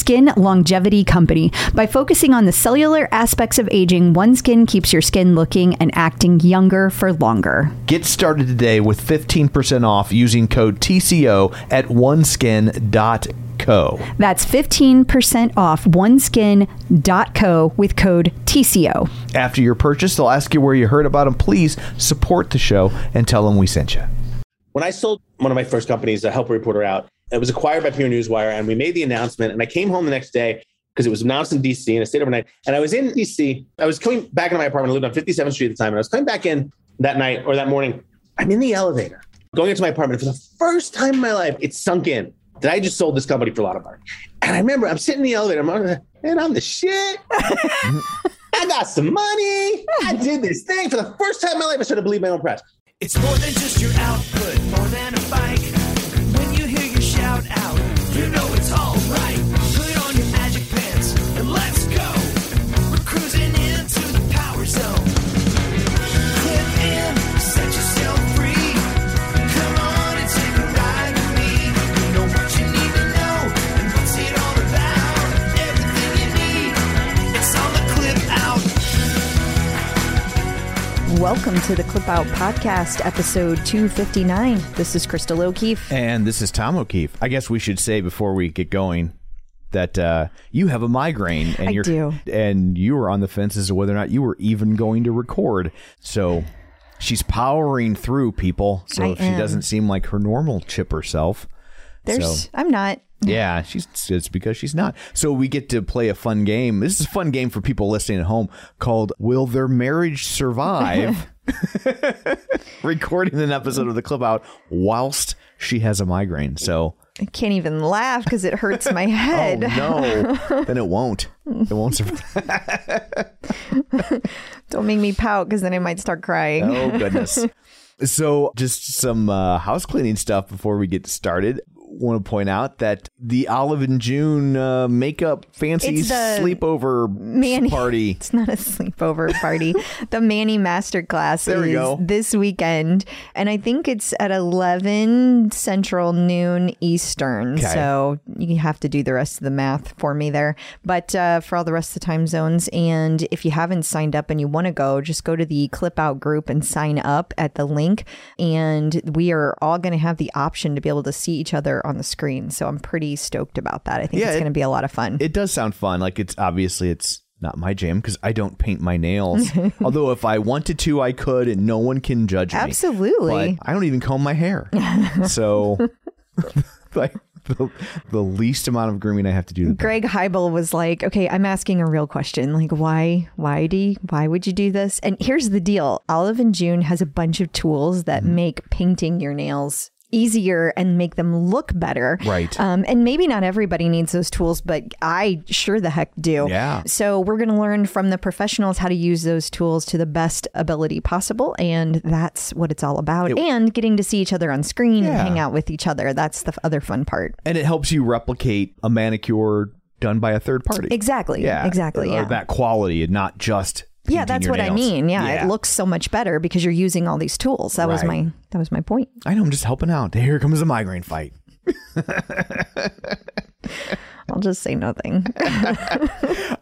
skin longevity company. By focusing on the cellular aspects of aging, OneSkin keeps your skin looking and acting younger for longer. Get started today with 15% off using code TCO at oneskin.co. That's 15% off oneskin.co with code TCO. After your purchase, they'll ask you where you heard about them. Please support the show and tell them we sent you. When I sold one of my first companies, a help reporter out, it was acquired by PR Newswire, and we made the announcement. And I came home the next day because it was announced in DC, and I stayed overnight. And I was in DC. I was coming back into my apartment. I lived on 57th Street at the time, and I was coming back in that night or that morning. I'm in the elevator going into my apartment. For the first time in my life, it sunk in that I just sold this company for a lot of money. And I remember I'm sitting in the elevator, I'm on and I'm the shit. I got some money. I did this thing for the first time in my life. I started to believe my own press. It's more than just your output, more than a bike. You know Welcome to the Clip Out Podcast, episode 259. This is Crystal O'Keefe. And this is Tom O'Keefe. I guess we should say before we get going that uh, you have a migraine and I you're do. and you were on the fence as to whether or not you were even going to record. So she's powering through people. So I if she doesn't seem like her normal chipper self. There's, So- I'm not. Yeah, she's it's because she's not. So we get to play a fun game. This is a fun game for people listening at home called Will Their Marriage Survive? Recording an episode of the clip out whilst she has a migraine. So I can't even laugh because it hurts my head. Oh no. then it won't. It won't survive. Don't make me pout because then I might start crying. Oh goodness. So just some uh, house cleaning stuff before we get started. Want to point out that the Olive and June uh, makeup fancy It's the sleepover Manny- party. It's not a sleepover party. the Manny Masterclass There is go. this weekend, and I think it's at eleven Central, noon Eastern. Okay. So you have to do the rest of the math for me there. But uh, for all the rest of the time zones, and if you haven't signed up and you want to go, just go to the Clip Out group and sign up at the link. And we are all going to have the option to be able to see each other on the screen. So I'm pretty stoked about that. I think Yeah, it's it- going to be a lot of fun. It does sound fun. Like it's obviously it's not my jam because I don't paint my nails. Although if I wanted to, I could, and no one can judge me. Absolutely. I don't even comb my hair, so like the, the least amount of grooming I have to do. To Greg Heibel was like, "Okay, I'm asking a real question. Like, why, why do, you, why would you do this?" And here's the deal: Olive and June has a bunch of tools that Mm-hmm. make painting your nails easier and make them look better. Right. Um, and maybe not everybody needs those tools, but I sure the heck do. Yeah. So we're going to learn from the professionals how to use those tools to the best ability possible, and that's what it's all about. and getting to see each other on screen and hang out with each other. That's the other fun part. and it helps you replicate a manicure done by a third party. Exactly. Yeah, Exactly. Or Yeah. that quality, and not just. Yeah, that's what I mean. Yeah, it looks so much better because you're using all these tools. That was my that was my point. I know. I'm just helping out. Here comes a migraine fight. I'll I'll just say nothing.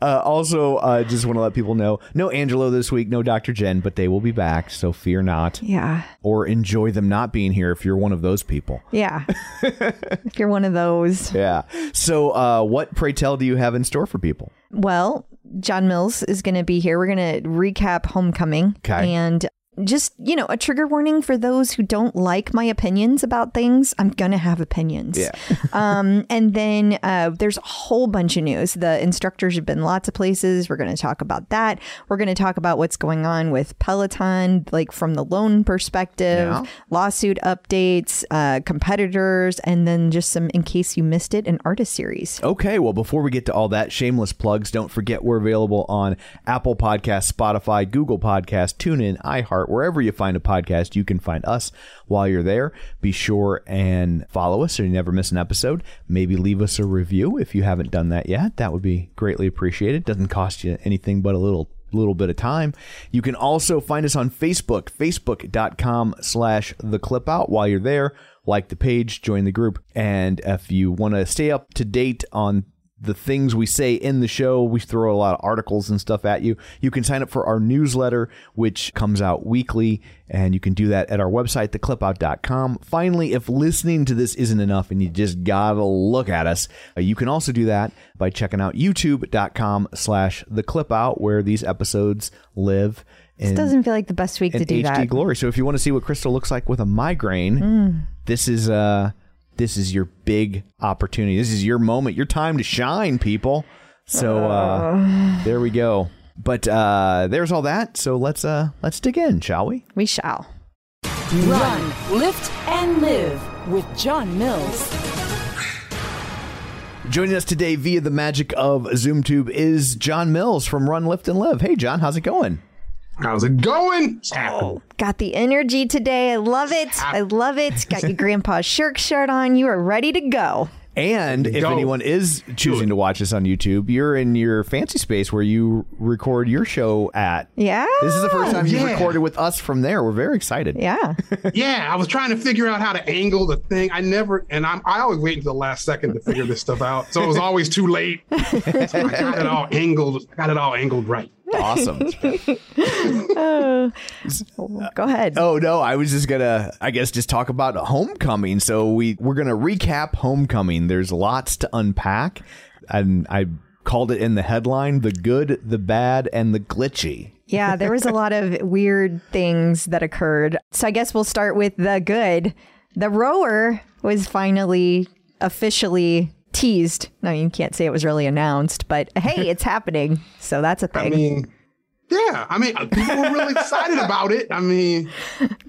Uh, also, uh, just want to let people know no Angelo this week, no Dr. Jen, but they will be back. So fear not. yeah. Or enjoy them not being here if you're one of those people. Yeah. if you're one of those. Yeah. So, uh, what, pray tell, do you have in store for people? Well, John Mills is going to be here. We're going to recap Homecoming. Okay. And just, you know, a trigger warning for those who don't like my opinions about things. I'm going to have opinions. Yeah. um, and then uh, there's a whole bunch of news. The instructors have been lots of places. We're going to talk about that. We're going to talk about what's going on with Peloton, like from the loan perspective, Yeah. lawsuit updates, uh, competitors, and then just some, in case you missed it, an artist series. Okay, well, before we get to all that, shameless plugs, don't forget we're available on Apple Podcasts, Spotify, Google Podcasts, TuneIn, iHeart, wherever you find a podcast, you can find us while you're there. Be sure and follow us so you never miss an episode. Maybe leave us a review if you haven't done that yet. That would be greatly appreciated. Doesn't cost you anything but a little little bit of time. You can also find us on Facebook, facebook.com slash the clip out while you're there. Like the page, join the group. And if you want to stay up to date on the things we say in the show, we throw a lot of articles and stuff at you. You can sign up for our newsletter, which comes out weekly, and you can do that at our website, theclipout.com. Finally, if listening to this isn't enough and you just gotta look at us, uh, you can also do that by checking out youtube.com slash theclipout, where these episodes live. This doesn't feel like the best week to do HD that. Mm. glory. So if you want to see what Crystal looks like with a migraine, this is uh this is your big opportunity. This is your moment, your time to shine, people. So uh, there we go. But uh, there's all that. So let's uh let's dig in, shall we? We shall. Run, lift, and live with John Mills. Joining us today via the magic of ZoomTube is John Mills from Run, Lift, and Live. Hey, John, how's it going? How's it going? It's happening. Oh. Got the energy today. I love it. I love it. Got your grandpa's shirt shirt on. You are ready to go. And if Go. anyone is choosing to watch this on YouTube, you're in your fancy space where you record your show at. Yeah. This is the first time you've yeah. recorded with us from there. We're very excited. Yeah. Yeah, I was trying to figure out how to angle the thing. I never, and I'm, I always wait until the last second to figure this stuff out. So it was always too late. So I got it all angled. I got it all angled right. Awesome. Oh, go ahead. oh no, I was just gonna, I guess, just talk about Homecoming. So we we're gonna recap Homecoming. There's lots to unpack, and I called it in the headline: the good, the bad, and the glitchy. Yeah, there was a lot of weird things that occurred. So I guess we'll start with the good. The rower was finally officially teased. No, you can't say it was really announced, but hey, it's happening. So that's a thing. I mean, yeah, I mean, people are really excited about it. I mean,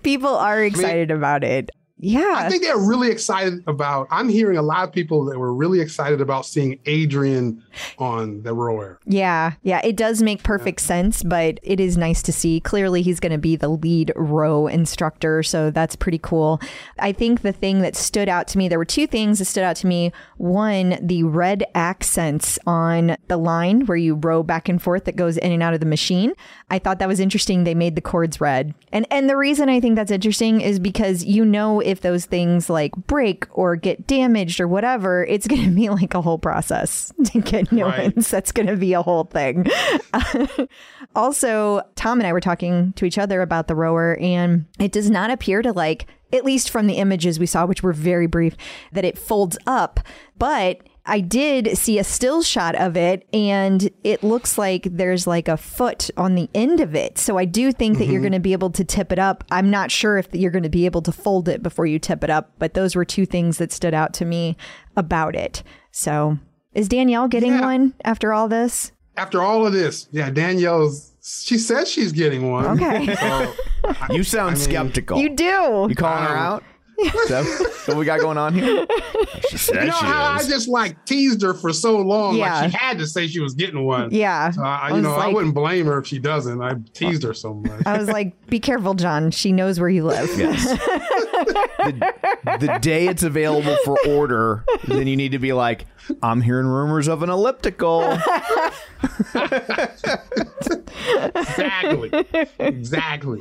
People are excited about it. Yeah. I think they're really excited about. I'm hearing a lot of people that were really excited about seeing Adrian on the rower. Yeah, yeah, it does make perfect sense, but it is nice to see. Clearly, he's going to be the lead row instructor, so that's pretty cool. I think the thing that stood out to me, there were two things that stood out to me. One, the red accents on the line where you row back and forth that goes in and out of the machine. I thought that was interesting. They made the cords red. And and the reason I think that's interesting is because you know if those things like break or get damaged or whatever, it's going to be like a whole process to get new Right. ones. That's going to be a whole thing. also, Tom and I were talking to each other about the rower, and it does not appear to like, at least from the images we saw, which were very brief, that it folds up. But I did see a still shot of it, and it looks like there's like a foot on the end of it. So I do think that you're going to be able to tip it up. I'm not sure if you're going to be able to fold it before you tip it up, but those were two things that stood out to me about it. So is Danielle getting Yeah. one after all this? After all of this, yeah, Danielle's. She says she's getting one. Okay. So, You sound skeptical. You do. You calling her Um, out? Is that what we got going on here? She said You know she how I just like teased her for so long, Yeah. like she had to say she was getting one. Yeah. So I, I you was know, I wouldn't blame her if she doesn't. I teased her so much. I was like, be careful, John. She knows where you live. Yes. the, the day it's available for order, then you need to be like, I'm hearing rumors of an elliptical. exactly, exactly.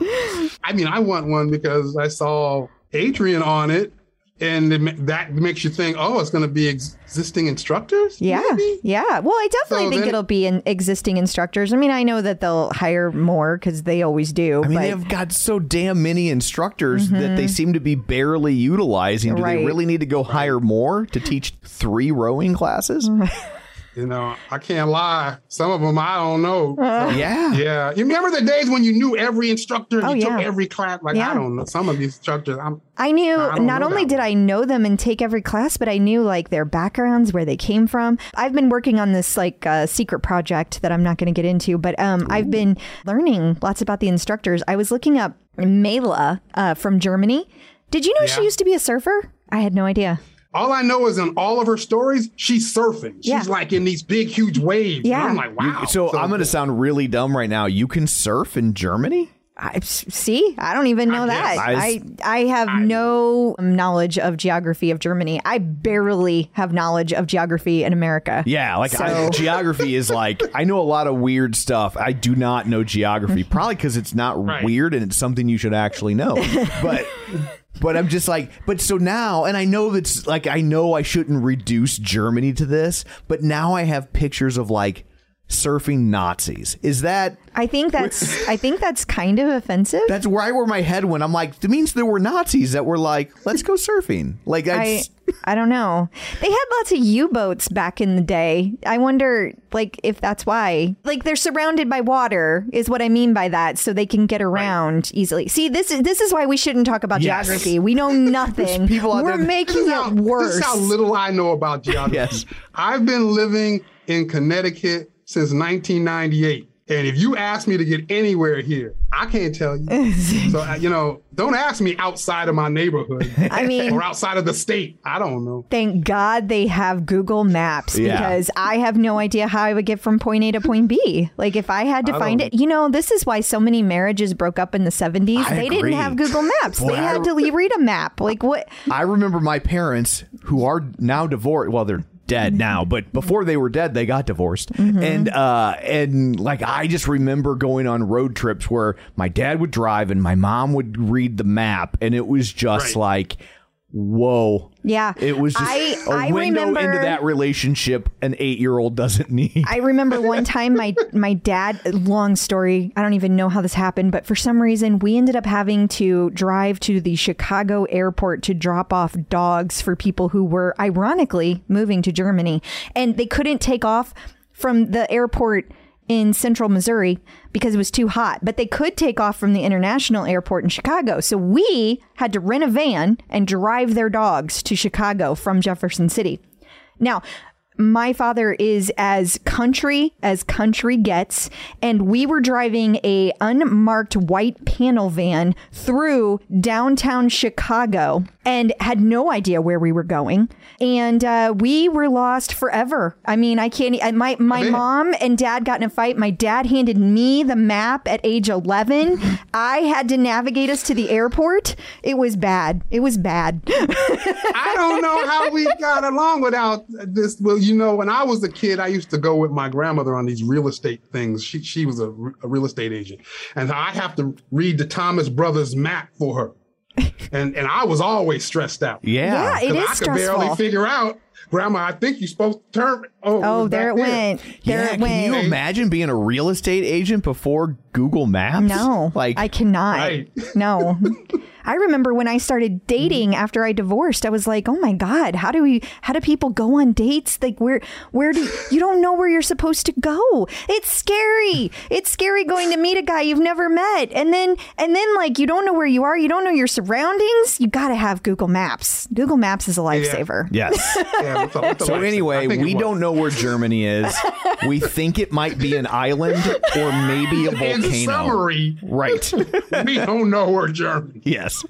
I mean, I want one because I saw Adrian on it, and it, that makes you think, oh, it's going to be existing instructors. Yeah. maybe? Yeah. Well, I definitely So think then- it'll be in existing instructors. I mean, I know that they'll hire more because they always do. I mean, but they've got so damn many instructors that they mm-hmm. seem to be barely utilizing. Do they really need to go hire more to teach three rowing classes? You know, I can't lie. Some of them I don't know. Yeah. Yeah, you remember the days when you knew every instructor, and Oh, you yeah. took every class. Like Yeah. I don't know, some of these instructors, I'm I knew I don't know only did one. I know them and take every class, but I knew like their backgrounds, where they came from. I've been working on this like uh, secret project that I'm not going to get into, but um, I've been learning lots about the instructors. I was looking up Mayla uh, from Germany. Did you know she used to be a surfer? I had no idea. All I know is in all of her stories, she's surfing. She's Yeah. like in these big, huge waves. Yeah. and I'm like, wow. So, I'm going to cool. sound really dumb right now. You can surf in Germany? I, see, I don't even know I that. guess. I I have no knowledge of geography of Germany. I barely have knowledge of geography in America. Yeah, like I, So- geography is like I know a lot of weird stuff. I do not know geography, probably because it's not Right. weird and it's something you should actually know. But but I'm just like, but so now, and I know that's like I know I shouldn't reduce Germany to this, but now I have pictures of like surfing Nazis. Is that I think that's I think that's kind of offensive. that's right where my head went? I'm like, it means there were Nazis that were like, let's go surfing. Like I. I I don't know. They had lots of U-boats back in the day. I wonder like if that's why. Like they're surrounded by water is what I mean by that so they can get around easily. See, this is this is why we shouldn't talk about Yes. geography. We know nothing. people out We're there making This is, how, it this worse. is how little I know about geography. Yes. I've been living in Connecticut since 1998. And if you ask me to get anywhere here, I can't tell you. so, uh, you know, don't ask me outside of my neighborhood I mean, or outside of the state. I don't know. Thank God they have Google Maps Yeah. because I have no idea how I would get from point A to point B. Like if I had to I find it, you know, this is why so many marriages broke up in the 70s. I they agree. didn't have Google Maps. Boy, they had I- to le- read a map. Like what? I remember my parents who are now divorced. Well, they're dead mm-hmm. now, but mm-hmm. before they were dead, they got divorced. Mm-hmm. And uh and like I just remember going on road trips where my dad would drive and my mom would read the map and it was just Right. like whoa. Yeah. It was just I- a I window remember- into that relationship an 8-year-old doesn't need. I remember one time my my dad long story, I don't even know how this happened, but for some reason we ended up having to drive to the Chicago airport to drop off dogs for people who were ironically moving to Germany and they couldn't take off from the airport in central Missouri because it was too hot, but they could take off from the international airport in Chicago. So we had to rent a van and drive their dogs to Chicago from Jefferson City. Now, my father is as country as country gets, and we were driving a unmarked white panel van through downtown Chicago and had no idea where we were going, and uh, we were lost forever. I mean, I can't. I, my my mom and dad got in a fight. My dad handed me the map at age eleven. I had to navigate us to the airport. It was bad. It was bad. I don't know how we got along without this. Well, you know, when I was a kid, I used to go with my grandmother on these real estate things. She she was a, a real estate agent, and I have to read the Thomas Brothers map for her, and and I was always stressed out. yeah. Yeah, it 'Cause is I could stressful. barely figure out, Grandma. I think you're supposed to turn. Oh, Oh, was there it back went. There yeah, it can went. you imagine being a real estate agent before Google Maps? No, like I cannot. Right. No. I remember when I started dating after I divorced, I was like, "Oh my god, how do we how do people go on dates? Like where where do you don't know where you're supposed to go. It's scary. It's scary going to meet a guy you've never met. And then and then like you don't know where you are, you don't know your surroundings. You got to have Google Maps. Google Maps is a lifesaver. yes. Yeah, what's up- what's up, So Lexi? anyway, I think it we don't know where Germany is. we think it might be an island or maybe a volcano. In volcano. summary, Right. we don't know where Germany. Is. Yes.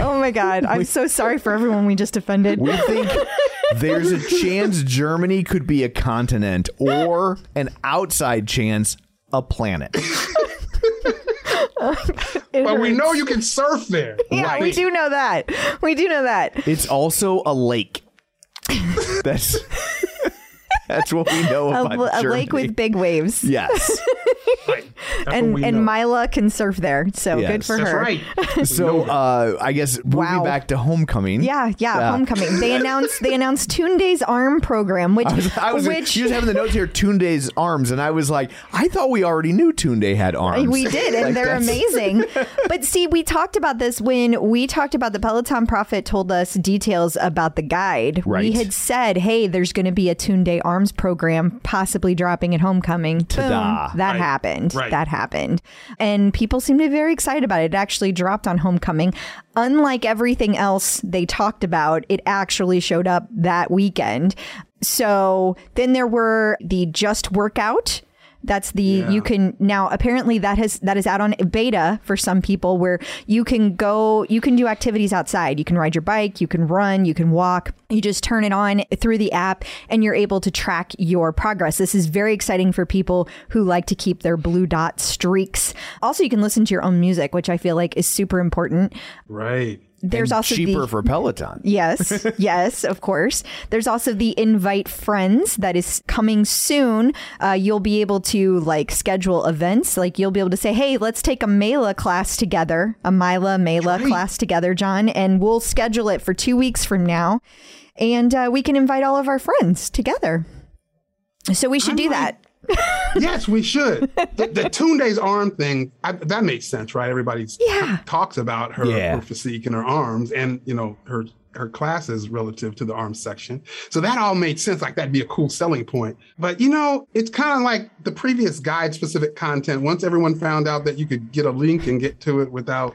Oh my god, I'm so sorry for everyone we just offended. We think there's a chance Germany could be a continent or an outside chance a planet. But we know you can surf there. yeah, we do know that. We do know that. It's also a lake. That's That's what we know A, about a lake with big waves. Yes. Right. And and know. Mila can surf there, so Yes. good for That's her. right. So uh, I guess moving Wow. back to homecoming. Yeah, yeah, Yeah. homecoming. They announced they announced Tunde's arm program, which I was, I was which she was having the notes here, Tunde's arms, and I was like, I thought we already knew Tunde had arms. We did, and Like, they're that's- amazing. but see, we talked about this when we talked about the Peloton Prophet told us details about the guide. Right. We had said, hey, there's going to be a Tunde Arms program possibly dropping at homecoming. Ta-da. Boom. That Right. happened. Right. That happened. And people seemed to be very excited about it. It actually dropped on homecoming. Unlike everything else they talked about, it actually showed up that weekend. So then there were the Just Workout. That's the you can now apparently that has that is out on beta for some people where you can go you can do activities outside. You can ride your bike, you can run, you can walk. You just turn it on through the app and you're able to track your progress. This is very exciting for people who like to keep their blue dot streaks. Also, you can listen to your own music, which I feel like is super important. Right. There's and also cheaper the, for Peloton. Yes, yes, of course. There's also the invite friends that is coming soon. Uh, you'll be able to like schedule events. Like you'll be able to say, "Hey, let's take a Mayla class together, a Mila Mayla class together, John, and we'll schedule it for two weeks from now, and uh, we can invite all of our friends together." So we should I'm do like- that. yes, we should. The, the Tunde's arm thing, I, that makes sense, right? Everybody Yeah. talks about her, Yeah. her physique and her arms and, you know, her her classes relative to the arms section. So that all made sense. Like that'd be a cool selling point. But you know, it's kind of like the previous guide specific content. Once everyone found out that you could get a link and get to it without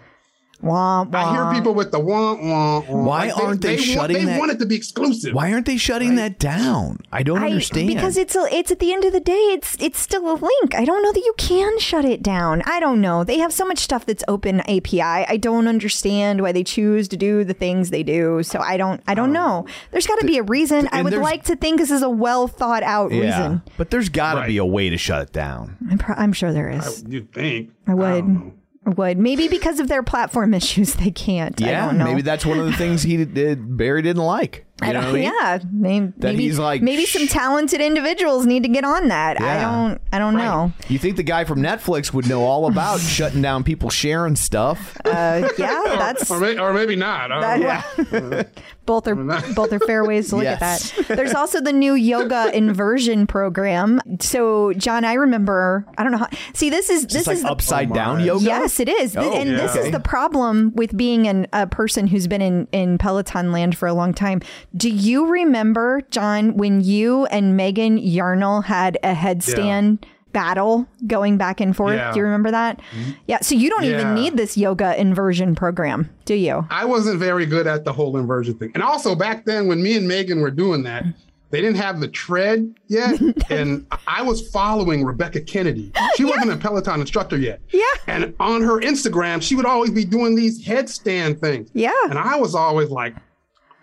Wah, wah. I hear people with the wah wah. wah. Why aren't they want- shutting They that- want it to be exclusive. Why aren't they shutting that down? I don't I- understand. because it's a, it's at the end of the day it's it's still a link. I don't know that you can shut it down. I don't know. They have so much stuff that's open API. I don't understand why they choose to do the things they do. So I don't I don't um, know. There's got to be a reason. I would like to think this is a well thought out yeah, reason. but there's got to Right. be a way to shut it down. I'm, pro- I'm sure there is. You think? I would. don't know. I would maybe because of their platform issues they can't. I Yeah, don't know. maybe that's one of the things he did. Barry didn't like. You I know don't, what I mean? yeah, maybe, maybe he's like, maybe some talented individuals need to get on that. I don't I don't know. You think the guy from Netflix would know all about shutting down people sharing stuff? Uh, yeah, that's Or, may, or maybe not. I That- know. both are both are fair ways to look Yes. at that. There's also the new yoga inversion program. So, John, I remember. I don't know how. See, this is this Just like is the, upside Oh down my. yoga. Yes, it is, Oh, and this okay. is the problem with being an, a person who's been in in Peloton land for a long time. Do you remember, John, when you and Megan Yarnell had a headstand? Battle going back and forth. Yeah. Do you remember that? Mm-hmm. Yeah. So you don't even need this yoga inversion program, do you? I wasn't very good at the whole inversion thing. And also back then when me and Megan were doing that, they didn't have the tread yet. and I was following Rebecca Kennedy. She wasn't a Peloton instructor yet. Yeah. And on her Instagram, she would always be doing these headstand things. Yeah. And I was always like,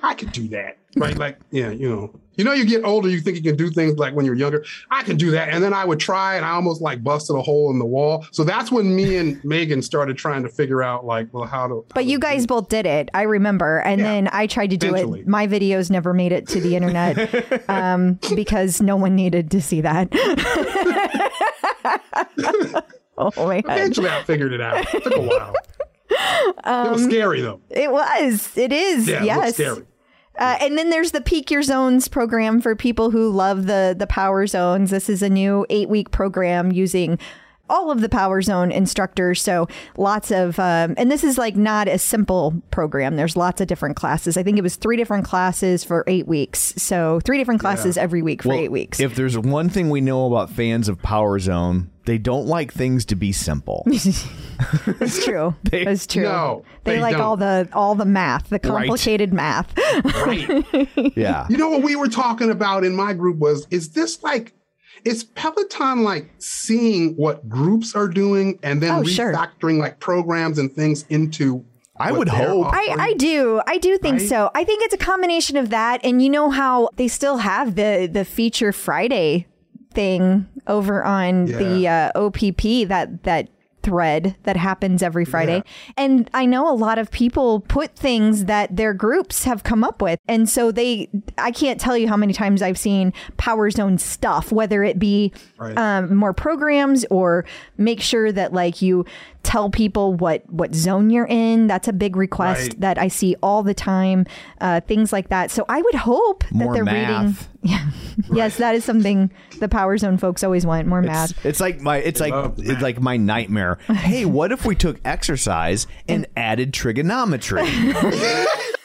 I could do that. Right. Like, yeah, you know. You know, you get older, you think you can do things like when you're younger. I can do that. And then I would try and I almost like busted a hole in the wall. So that's when me and Megan started trying to figure out like, well, how to But you guys both did it. I remember. And Yeah. then I tried to do Eventually. it. My videos never made it to the internet um, because no one needed to see that. oh my god. Eventually, I figured it out. It took a while. it was scary though. It was. It is. Yeah, it yes. was scary. Uh, and then there's the Peak Your Zones program for people who love the the Power Zones. This is a new eight week program using all of the Power Zone instructors. So lots of, um, and this is like not a simple program. There's lots of different classes. I think it was three different classes for eight weeks. So three different classes every week for Well, eight weeks. If there's one thing we know about fans of Power Zone, they don't like things to be simple. It's true. It's true. No, they, they like all don't. the all the math, the complicated math. Right. yeah. you know what we were talking about in my group was is this like is Peloton like seeing what groups are doing and then Oh, sure. refactoring like programs and things into I would they're hope. I. I do. I do think Right? so. I think it's a combination of that. And you know how they still have the, the feature Friday thing over on the uh, OPP that, that thread that happens every Friday. And I know a lot of people put things that their groups have come up with. And so they, I can't tell you how many times I've seen Power Zone stuff, whether it be Right. um, more programs or make sure that like you tell people what what zone you're in. That's a big request Right. that I see all the time. Uh, things like that. So I would hope More that they're math. reading. Yeah. yes, that is something the Power Zone folks always want more math. It's, it's like my it's like love it's like my nightmare. Hey, what if we took exercise and added trigonometry?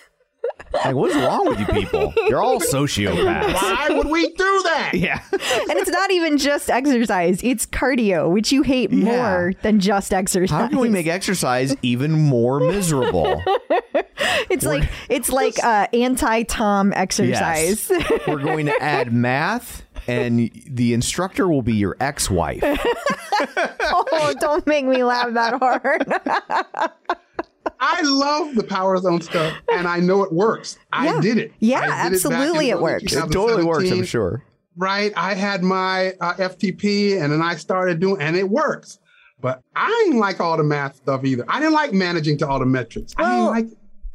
like, what's wrong with you people? You're all sociopaths. Why would we do that? Yeah. and it's not even just exercise; it's cardio, which you hate Yeah. more than just exercise. How can we make exercise even more miserable? it's like it's like uh, anti-Tom exercise. Yes. We're going to add math, and the instructor will be your ex-wife. oh, don't make me laugh that hard. I love the Power Zone stuff, and I know it works. Yeah. I did it. Yeah, did absolutely it early works. It totally works, I'm sure. Right. I had my uh, FTP, and then I started doing, and it works. But I didn't like all the math stuff either. I didn't like managing to all the metrics. I didn't like.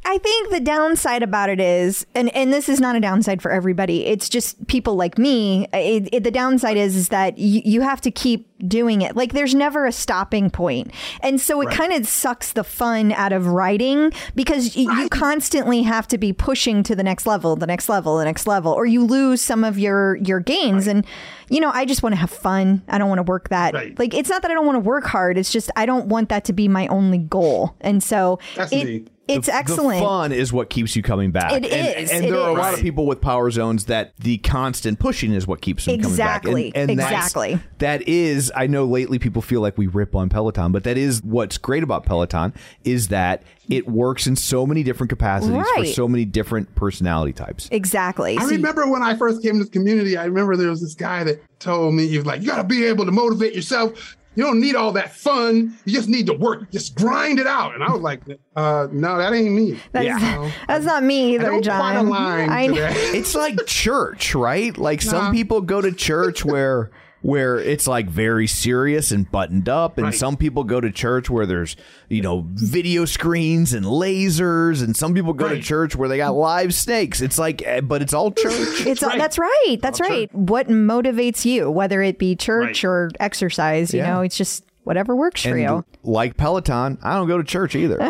I think the downside about it is, and, and this is not a downside for everybody. It's just people like me. It, it, the downside is, is that you, you have to keep doing it. Like there's never a stopping point. And so it kind of sucks the fun out of writing because y- you constantly have to be pushing to the next level, the next level, the next level, or you lose some of your, your gains. And, you know, I just want to have fun. I don't want to work that. Right. Like, it's not that I don't want to work hard. It's just, I don't want that to be my only goal. And so That's it, me. It's excellent. The fun is what keeps you coming back. It and, is, And it there are a lot of people with power zones that the constant pushing is what keeps them Exactly, coming back. And, and that's- exactly. That is, I know lately people feel like we rip on Peloton, but that is what's great about Peloton is that it works in so many different capacities for so many different personality types. Exactly. I So- remember when I first came to this community, I remember there was this guy that told me, he was like, you got to be able to motivate yourself. You don't need all that fun. You just need to work. Just grind it out. And I was like, uh, no, that ain't me. That's, Yeah. that's not me I either, don't John. quite I to know. that. It's like church, right? Like some people go to church where where it's like very serious and buttoned up and Right. some people go to church where there's, you know, video screens and lasers and some people go to church where they got live snakes. It's like eh, but it's all church. It's right. that's right. That's All right. What motivates you, whether it be church Right. or exercise, you Yeah. know, it's just whatever works for you. like Peloton, I don't go to church either.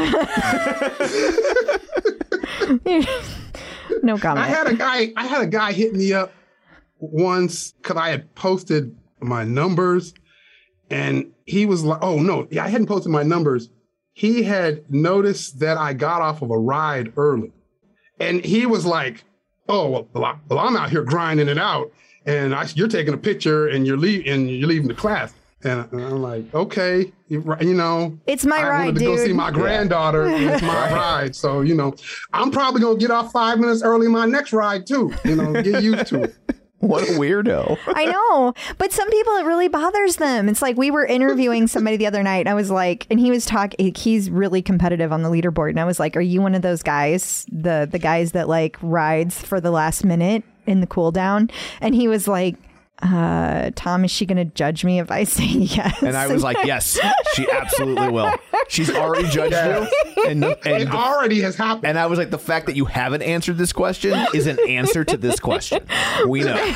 No comment. I had a guy. I had a guy hit me up once because I had posted my numbers, and he was like, "Oh no, yeah, I hadn't posted my numbers." He had noticed that I got off of a ride early, and he was like, "Oh well, well, I- well I'm out here grinding it out, and I, you're taking a picture and you're leaving and you're leaving the class." And I'm like, "Okay, you, you know, It's my I ride, wanted to go see my granddaughter. and It's my ride. So, you know, I'm probably going to get off five minutes early my next ride, too. You know, get used to it. What a weirdo. I know, but some people it really bothers them. It's like we were interviewing somebody the other night, and I was like, and he was talking. He's really competitive on the leaderboard, and I was like, "Are you one of those guys, the the guys that like rides for the last minute in the cool down?" And he was like. Uh, Tom, is she going to judge me if I say yes? And I was like, yes, she absolutely will. She's already judged you. And, the, and, It the- already has happened. and I was like, the fact that you haven't answered this question is an answer to this question. We know.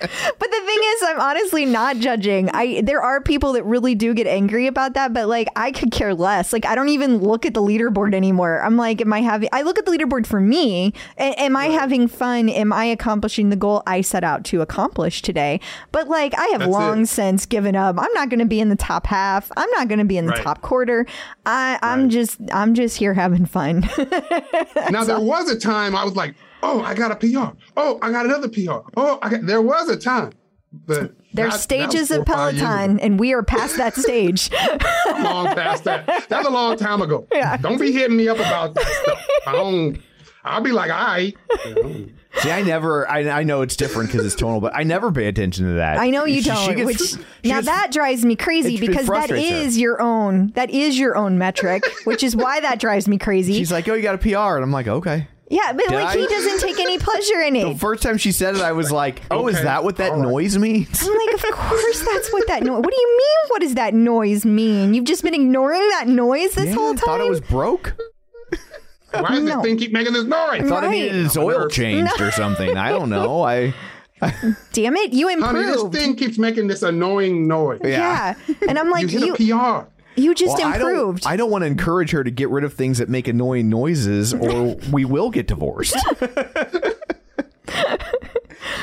But the thing is, I'm honestly not judging. I there are people that really do get angry about that, but like I could care less. Like I don't even look at the leaderboard anymore. I'm like, am I having? I look at the leaderboard for me. A- am I having fun? Am I accomplishing the goal I set out to accomplish today? But like I have That's long it. since given up. I'm not going to be in the top half. I'm not going to be in the Right. top quarter. I, I'm Right. just I'm just here having fun. now, there was a time I was like, oh, I got a PR. Oh, I got another PR. Oh, I got, there was a time. But There's stages of was four or five years ago. Peloton, and we are past that stage. Long past that. That's a long time ago. Don't be hitting me up about that stuff. I don't, I'll be like, all right. You know. See, I never, I, I know it's different because it's tonal, but I never pay attention to that. I know you She- don't. she gets- which now gets- that drives me crazy it- it because that frustrates her. your own. That is your own metric, which is why that drives me crazy. She's like, oh, you got a PR. And I'm like, okay. Yeah, but Did like he doesn't take any pleasure in it. The first time she said it, I was like, "Oh, is Okay. that what that All right. noise means?" I'm like, of course that's what that noise. What do you mean? What does that noise mean? You've just been ignoring that noise this Yeah, whole time. thought it was broke. Why does No. this thing keep making this noise? Thought it Right. needed its oil changed or something. I don't know. I Damn it, you Honey, this thing keeps making this annoying noise. yeah. and I'm like, you you, a PR. You just Well, I don't- improved. I don't, want to encourage her to get rid of things that make annoying noises, or we will get divorced.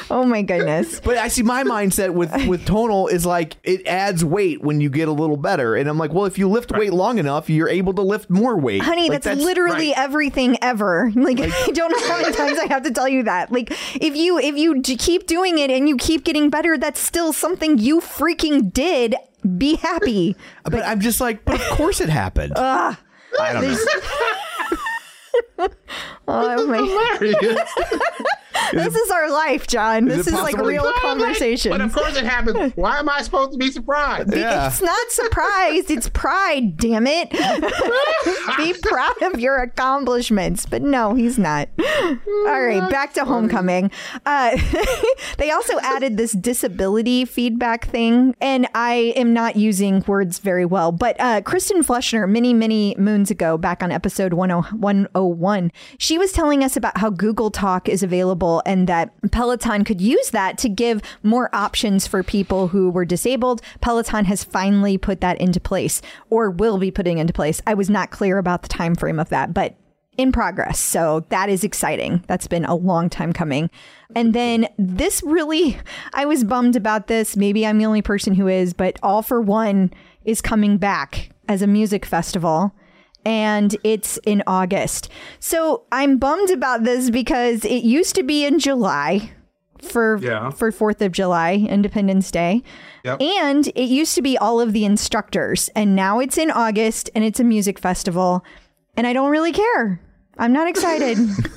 oh my goodness. But I see my mindset with with tonal is like it adds weight when you get a little better, and I'm like, well, if you lift weight long enough, you're able to lift more weight. Honey, Like, that's, literally right. everything ever. Like, I don't know how many times I have to tell you that. Like if you if you keep doing it and you keep getting better, that's still something you freaking did. Be happy. But I'm just like, but of course it happened. I don't know. Oh my Hilarious. This is our life, John. Is This is like real conversation. But of course it happens. Why am I supposed to be surprised? Yeah. It's not surprise, it's pride, damn it. Be proud of your accomplishments. But no, he's not. All right, back to homecoming. Uh, they also added this disability feedback thing, and I am not using words very well. But uh, Kristen Fleschner, many, many moons ago, back on episode 10 101, she was telling us about how Google Talk is available and that Peloton could use that to give more options for people who were disabled. Peloton has finally put that into place or will be putting into place. I was not clear about the time frame of that, but in progress. So that is exciting. That's been a long time coming. And then this really, I was bummed about this. Maybe I'm the only person who is, but All for One is coming back as a music festival and it's in August. So I'm bummed about this because it used to be in July for Yeah. for 4th of July, Independence Day. Yep. And it used to be all of the instructors and now it's in August and it's a music festival and I don't really care. I'm not excited.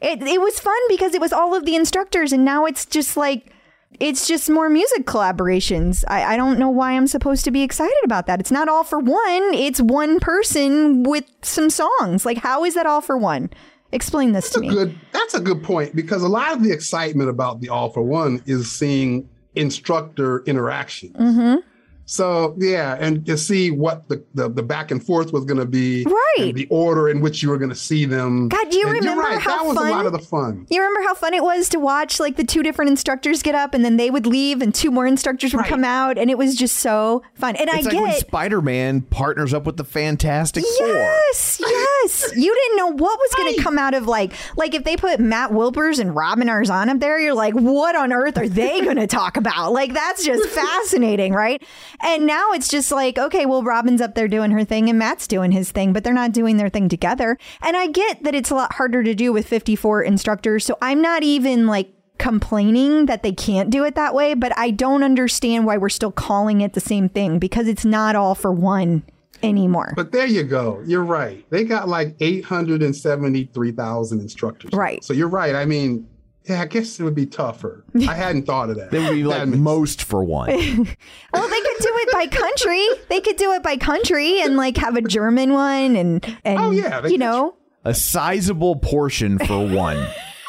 it it was fun because it was all of the instructors and now it's just like it's just more music collaborations. I, I don't know why I'm supposed to be excited about that. It's not all for one. It's one person with some songs. Like, how is that all for one? Explain this to me. good that's a good point because a lot of the excitement about the all for one is seeing instructor interactions Mm-hmm. So yeah and to see what the, the, the back and forth was going to be Right. and the order in which you were going to see them God, do you And remember you're right, how that was fun- a lot of the fun You remember how fun it was to watch like the two different instructors get up and then they would leave and two more instructors would Right. come out and it was just so fun. And It's I like get Spider Man partners up with the Fantastic Four. Yes, yes. You didn't know what was going to come out of like like if they put Matt Wilpers and Robin Arzon up there, you're like, what on earth are they going to talk about? Like that's just fascinating, right? And now it's just like, okay, well, Robin's up there doing her thing and Matt's doing his thing, but they're not doing their thing together. And I get that it's a lot harder to do with 54 instructors, so I'm not even like complaining that they can't do it that way, but I don't understand why we're still calling it the same thing because it's not all for one anymore. but there you go you're right they got like 873000 instructors Right. so you're right i mean yeah i guess it would be tougher i hadn't thought of that They would be like That most for one. Well, they could do it by country. They could do it by country and like have a German one and and Oh, yeah, you know. A sizable portion for one.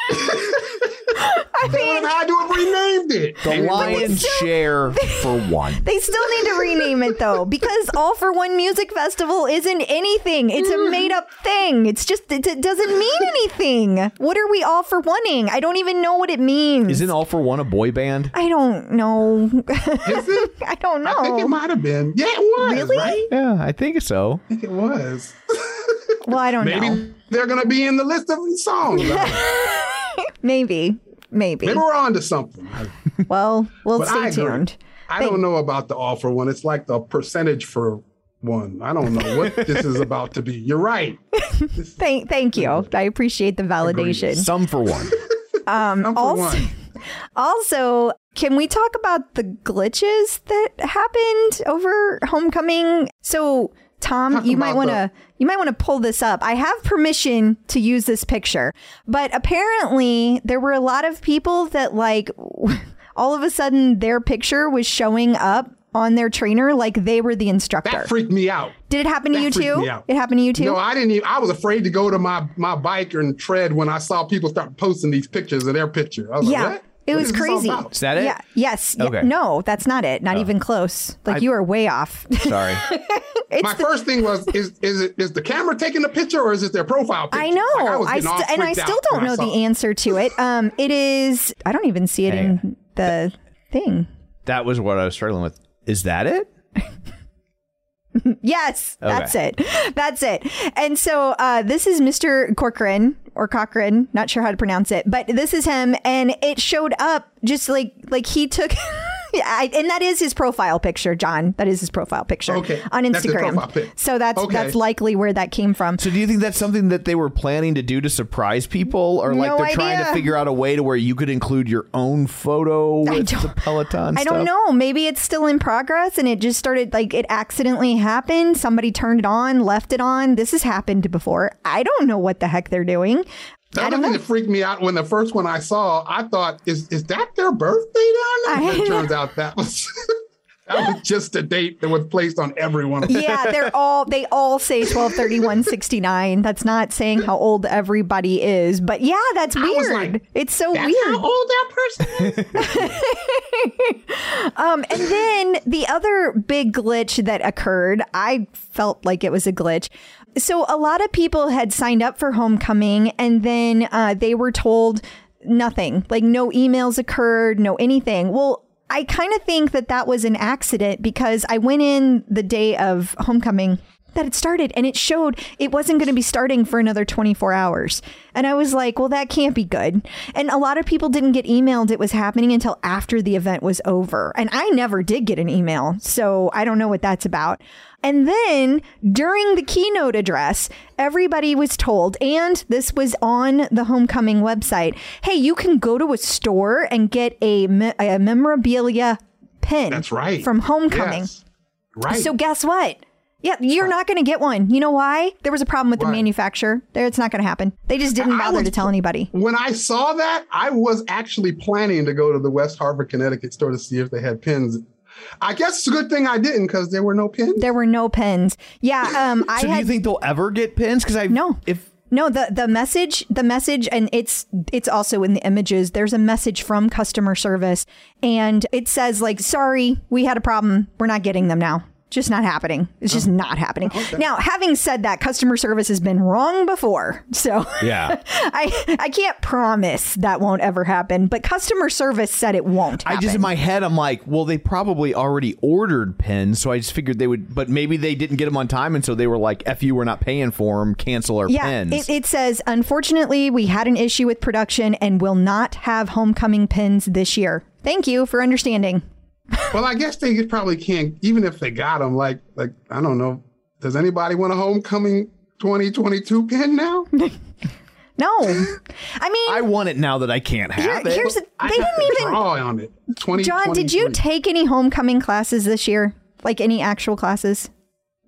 I they would mean, have had to have renamed it The lion's share for one. they still need to rename it though because All for One Music Festival isn't anything. It's a mm. made up thing. It's just it, it doesn't mean anything. What are we all for oneing? I don't even know what it means. Isn't all for one a boy band? I don't know. Is it? I don't know. I think it might have been. Yeah, it was. Really? Right? Yeah, I think so. I think it was. well, I don't Maybe know. Maybe they're going to be in the list of songs. Maybe. Maybe. Maybe we're on to something. Well, we'll But stay I tuned. I don't know about the offer one. It's like the percentage for one. I don't know what this is about to be. You're right. Thank, thank you. I appreciate the validation. Some for one. I'm for also- one. Also, can we talk about the glitches that happened over homecoming? So, Tom, Talk you might want to you might want to pull this up. I have permission to use this picture, but apparently there were a lot of people that like all of a sudden their picture was showing up on their trainer like they were the instructor. That freaked me out. Did it happen to that you too? It happened to you too? No, I didn't even. I was afraid to go to my my bike and tread when I saw people start posting these pictures of their picture. I was Yeah, like, what? It was is this all crazy. about? Is that it? Yeah. Yes. Yeah, Okay. no, that's not it. Not even close. Like I- you are way off. Sorry. it's My the- first thing was: is is it is the camera taking the picture or is it their profile picture? I know. Like, was I, st- and I still don't know the answer to it. Um, it is. I don't even see it Hey. in the thing. that was what I was struggling with. Is that it? Yes, that's it. That's it. And so uh, this is Mr. Corcoran or Cochran, not sure how to pronounce it, but this is him, and it showed up just like like he took. Yeah, I, and that is his profile picture, John. That is his profile picture Okay, on Instagram. profile pic. So that's Okay. that's likely where that came from. So do you think that's something that they were planning to do to surprise people, or like No they're trying to figure out a way to where you could include your own photo I with the Peloton? I stuff? don't know. Maybe it's still in progress and it just started like it accidentally happened. Somebody turned it on, left it on. This has happened before. I don't know what the heck they're doing. The I other don't thing that freaked me out when the first one I saw, I thought, is is that their birthday down there? It turns out that was that was just a date that was placed on every one of them. Yeah, they're all they all say 123169. That's not saying how old everybody is, but yeah, that's was weird. like, it's so That's weird. how old that person is. Um, and then the other big glitch that occurred, I felt like it was a glitch. So a lot of people had signed up for homecoming, and then uh, they were told nothing, like no emails occurred, no anything. Well. I kind of think that that was an accident because I went in the day of homecoming that it started and it showed it wasn't going to be starting for another 24 hours. And I was like, well, that can't be good. And a lot of people didn't get emailed it was happening until after the event was over. And I never did get an email. So I don't know what that's about. And then during the keynote address, everybody was told, and this was on the homecoming website hey, you can go to a store and get a, me- a memorabilia pin. That's right. From homecoming. Yes. Right. So guess what? Yeah, you're not going to get one. You know why? There was a problem with the Why? manufacturer. There, it's not going to happen. They just didn't I- I bother was- to tell anybody. when I saw that, I was actually planning to go to the West Hartford, Connecticut store to see if they had pins. I guess it's a good thing I didn't because there were no pins. There were no pins. Yeah, um, I So do had you think they'll ever get pins? Because I No. If No, the the message, the message, and it's it's also in the images. There's a message from customer service, and it says like, "Sorry, we had a problem. We're not getting them now. Just not happening. It's just not happening." Now, having said that, customer service has been wrong before, so yeah, I I can't promise that won't ever happen. But customer service said it won't. I just in my head I'm like, well, they probably already ordered pens, so I just figured they would, but maybe they didn't get them on time, and so they were like, "F you, we're not paying for them. Cancel our Yeah, pins." it, it says, unfortunately, we had an issue with production and will not have homecoming pins this year. Thank you for understanding. Well, I guess they probably can't, even if they got them. Like, like I don't know. Does anybody want a homecoming 2022 pin now? No, I mean, I want it now that I can't here- have it. here's the, they have didn't even. draw on it. 20, John, did you take any homecoming classes this year? Like any actual classes?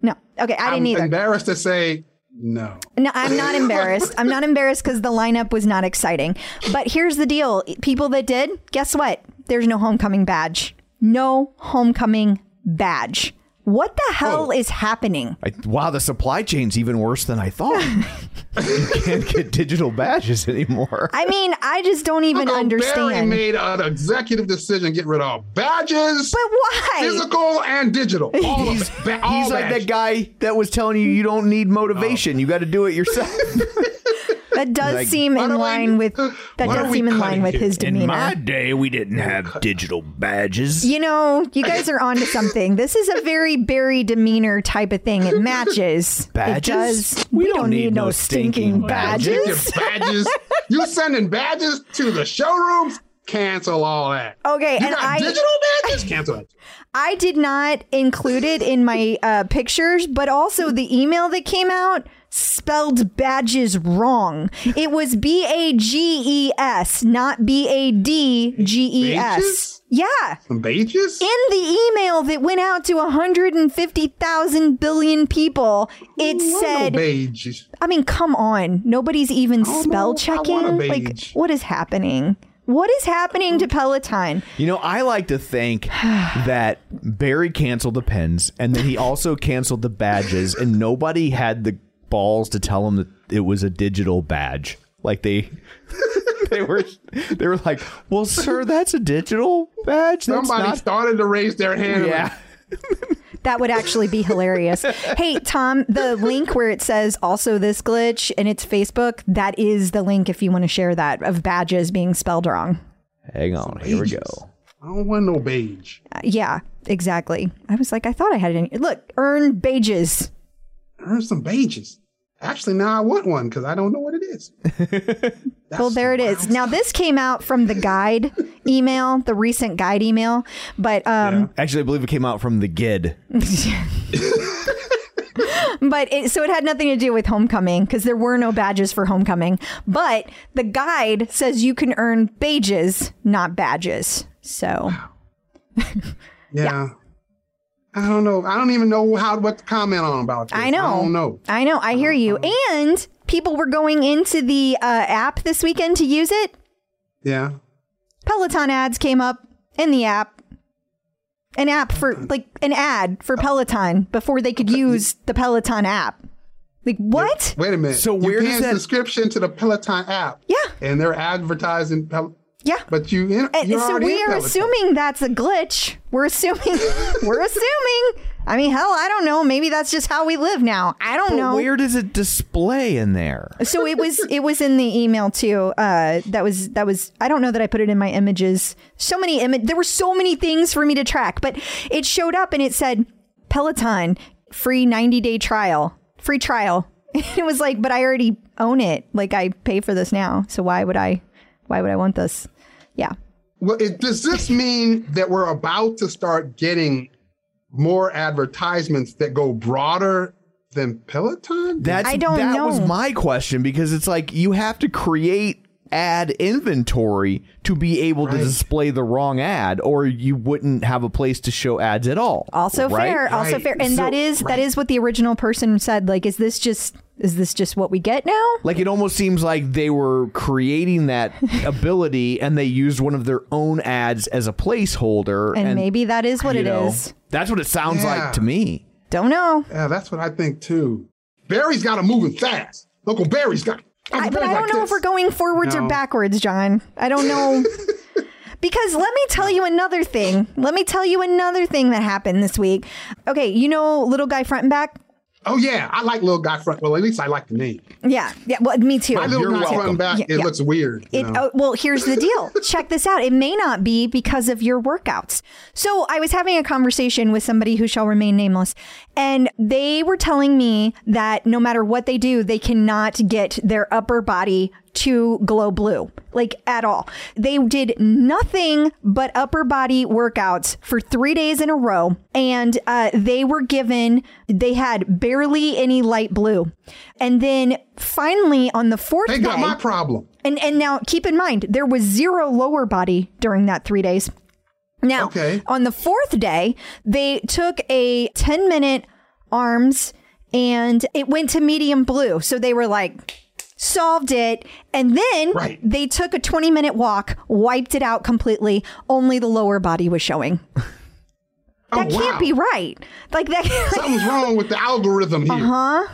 No. Okay, I didn't I'm either. embarrassed to say no. No, I'm not embarrassed. I'm not embarrassed because the lineup was not exciting. But here's the deal people that did, guess what? There's no homecoming badge. No homecoming badge. What the hell Oh. is happening? I, wow, the supply chain's even worse than I thought. you can't get digital badges anymore. I mean, I just don't even Uncle Barry made an executive decision get rid of badges, but why? physical and digital. All He's, of it. Ba- all he's like badges. that guy that was telling you you don't need motivation. You got to do it yourself. That does Like, seem in are we- line with that does seem in line with here? his demeanor. In my day, we didn't have digital badges. You know, you guys are onto something. This is a very Barry demeanor type of thing. It matches. Badges? It does. We don't need no stinking badges. Badges. you sending badges to the showrooms? Cancel all that. Okay, You and got I digital badges? Cancel it. I did not include it in my uh, pictures, but also the email that came out spelled badges wrong. It was B A G E S, not B A D G E S. Yeah. Some badges? In the email that went out to 150,000 billion people, it What said, no badges. I mean, come on. Nobody's even don't spell know I want a checking. Like, what is happening? What is happening to Peloton? You know, I like to think that Barry canceled the pins and then he also canceled the badges, and nobody had the balls to tell him that it was a digital badge. Like they. They were, they were like, "Well, sir, that's a digital badge. That's Somebody not- started to raise their hand. yeah." That would actually be hilarious. hey, Tom, the link where it says also this glitch and it's Facebook, that is the link if you want to share that of badges being spelled wrong. Hang on, here we go. I don't want no beige. Uh, yeah, exactly. I was like, I thought I had it in. Look, earn badges. Earn some badges. Actually, now I want one because I don't know what it is. Well, there it is. Now, this came out from the guide email, the recent guide email, but um, Actually, I believe it came out from the GID. but it, so it had nothing to do with homecoming because there were no badges for homecoming. But the guide says you can earn badges, not badges. So Yeah. I don't know. I don't even know how what to comment on about this. I know. I don't know. I know. I hear you. And people were going into the uh, app this weekend to use it. Yeah. Peloton ads came up in the app. An app for like an ad for Peloton before they could use the Peloton app. Like what? Wait a minute. So you where pay does that- subscription to the Peloton app? Yeah. And they're advertising. Pel- Yeah. but you, in, And you're so we are assuming that's a glitch. We're assuming. we're assuming. I mean, hell, I don't know. Maybe that's just how we live now. I don't But know. where does it display in there? So it was it was in the email too. Uh, that was that was I don't know that I put it in my images. So many image there were so many things for me to track, but it showed up and it said Peloton free 90 day trial, free trial. It was like, but I already own it. Like I pay for this now, so why would I? Why would I want this? Yeah. Well, it, does this mean that we're about to start getting more advertisements that go broader than Peloton? That's I don't that was my question because it's like you have to create ad inventory to be able to display the wrong ad or you wouldn't have a place to show ads at all. Also right? fair. Also Right. fair. And So- that is that right. is what the original person said. Like, is this just is this just what we get now? Like it almost seems like they were creating that ability and they used one of their own ads as a placeholder And, maybe that is what you it is. know, That's what it sounds Yeah. like to me. Don't know. Yeah, that's what I think too. Barry's got to moving fast. Uncle Barry's got. I, but I don't know if we're going forwards or backwards, John. I don't know. because let me tell you another thing. Let me tell you another thing that happened this week. Okay, you know little guy front and back? Oh yeah, I like little guy front. Well, at least I like the name. Yeah. Yeah. Well, me too. My little guy front back. Yeah, it yeah. looks weird. you It, know? oh, well, here's the deal. Check this out. It may not be because of your workouts. So I was having a conversation with somebody who shall remain nameless, and they were telling me that no matter what they do, they cannot get their upper body to glow blue, like at all. They did nothing but upper body workouts for three days in a row, and uh, they were given, they had barely any light blue. And then finally on the fourth they got day, my problem. and and now keep in mind there was zero lower body during that three days. Now Okay. on the fourth day, they took a 10 minute arms and it went to medium blue. So they were like solved it and then Right. they took a 20 minute walk wiped it out completely only the lower body was showing Oh, that wow. can't be right like that Something's wrong with the algorithm here. huh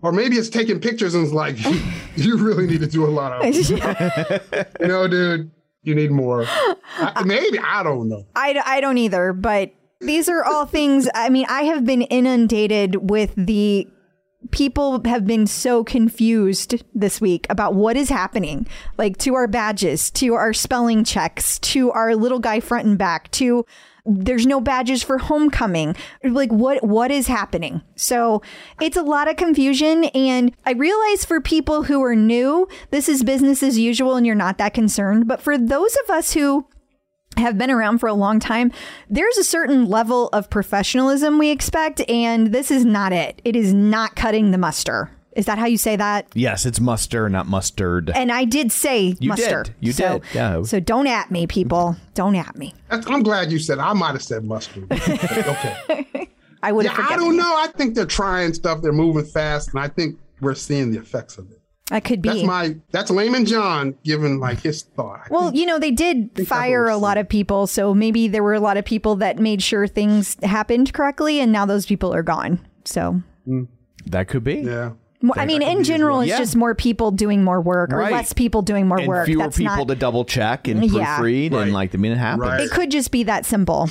Or maybe it's taking pictures and it's like, you really need to do a lot of. you know, dude, you need more. I, maybe I don't know. I, I don't either, but these are all things. I mean, I have been inundated with the people have been so confused this week about what is happening, like to our badges, to our spelling checks, to our little guy front and back, to there's no badges for homecoming. Like what what is happening? So it's a lot of confusion and I realize for people who are new, this is business as usual and you're not that concerned. But for those of us who have been around for a long time, there's a certain level of professionalism we expect, and this is not it. It is not cutting the muster. Is that how you say that? Yes, it's muster, not mustard. And I did say You muster. did. You so, did. Yeah. So don't at me, people. Don't at me. I'm glad you said. I might have said mustard. okay. I would Yeah, have I don't you. know. I think they're trying stuff. They're moving fast, and I think we're seeing the effects of it. That could be. That's my that's layman John giving like his thought. Well, think- you know, they did fire a lot of people, so maybe there were a lot of people that made sure things happened correctly, and now those people are gone. So, hmm. That could be. yeah. Mo- I mean, in general, it's Yeah. just more people doing more work or Right. less people doing more And work. fewer That's people not, to double check and Yeah. proofread Right. and like the minute it happens. Right. it could just be that simple,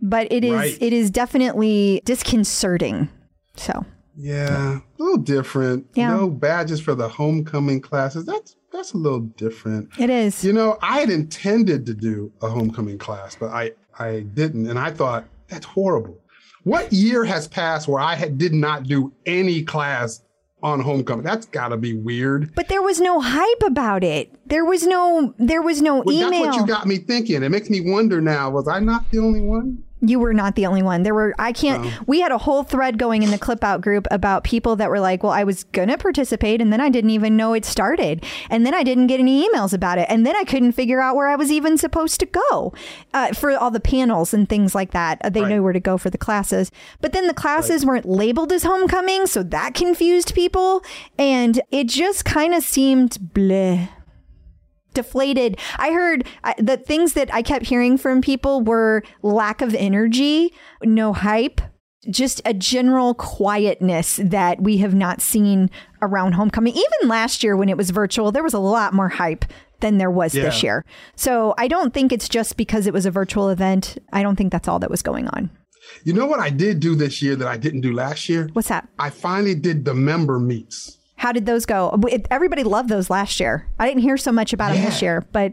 but it is Right. it is definitely disconcerting. So, Yeah, a little different. Yeah. No badges for the homecoming classes. That's that's a little different. it is. You know, I had intended to do a homecoming class, but I I didn't, and I thought that's horrible. What year has passed where I had, did not do any class on homecoming? That's got to be weird. But there was no hype about it. There was no there was no Well, email. that's what you got me thinking. It makes me wonder now. Was I not the only one? You were not the only one. There were, I can't, Oh. we had a whole thread going in the clip out group about people that were like, well, I was going to participate and then I didn't even know it started. And then I didn't get any emails about it. And then I couldn't figure out where I was even supposed to go uh, for all the panels and things like that. Uh, They Right. knew where to go for the classes. But then the classes weren't labeled as homecoming. So that confused people. And it just kind of seemed bleh deflated. I heard uh, the things that I kept hearing from people were lack of energy, no hype, just a general quietness that we have not seen around homecoming. Even last year when it was virtual, there was a lot more hype than there was this year. So I don't think it's just because it was a virtual event. I don't think that's all that was going on. You know what I did do this year that I didn't do last year? What's that? I finally did the member meets. How did those go? Everybody loved those last year. I didn't hear so much about them this year, but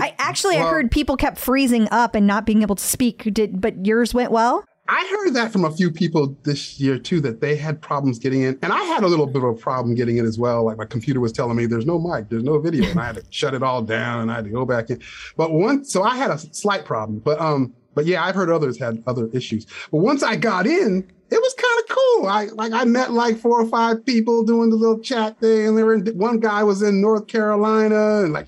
I actually I heard people kept freezing up and not being able to speak. Did but yours went well? I heard that from a few people this year too, that they had problems getting in. And I had a little bit of a problem getting in as well. Like my computer was telling me there's no mic, there's no video, and I had to shut it all down and I had to go back in. But once, so I had a slight problem. But um, but yeah, I've heard others had other issues. But once I got in, it was kind of cool. I like I met like four or five people doing the little chat thing, and they were one guy was in North Carolina, and like,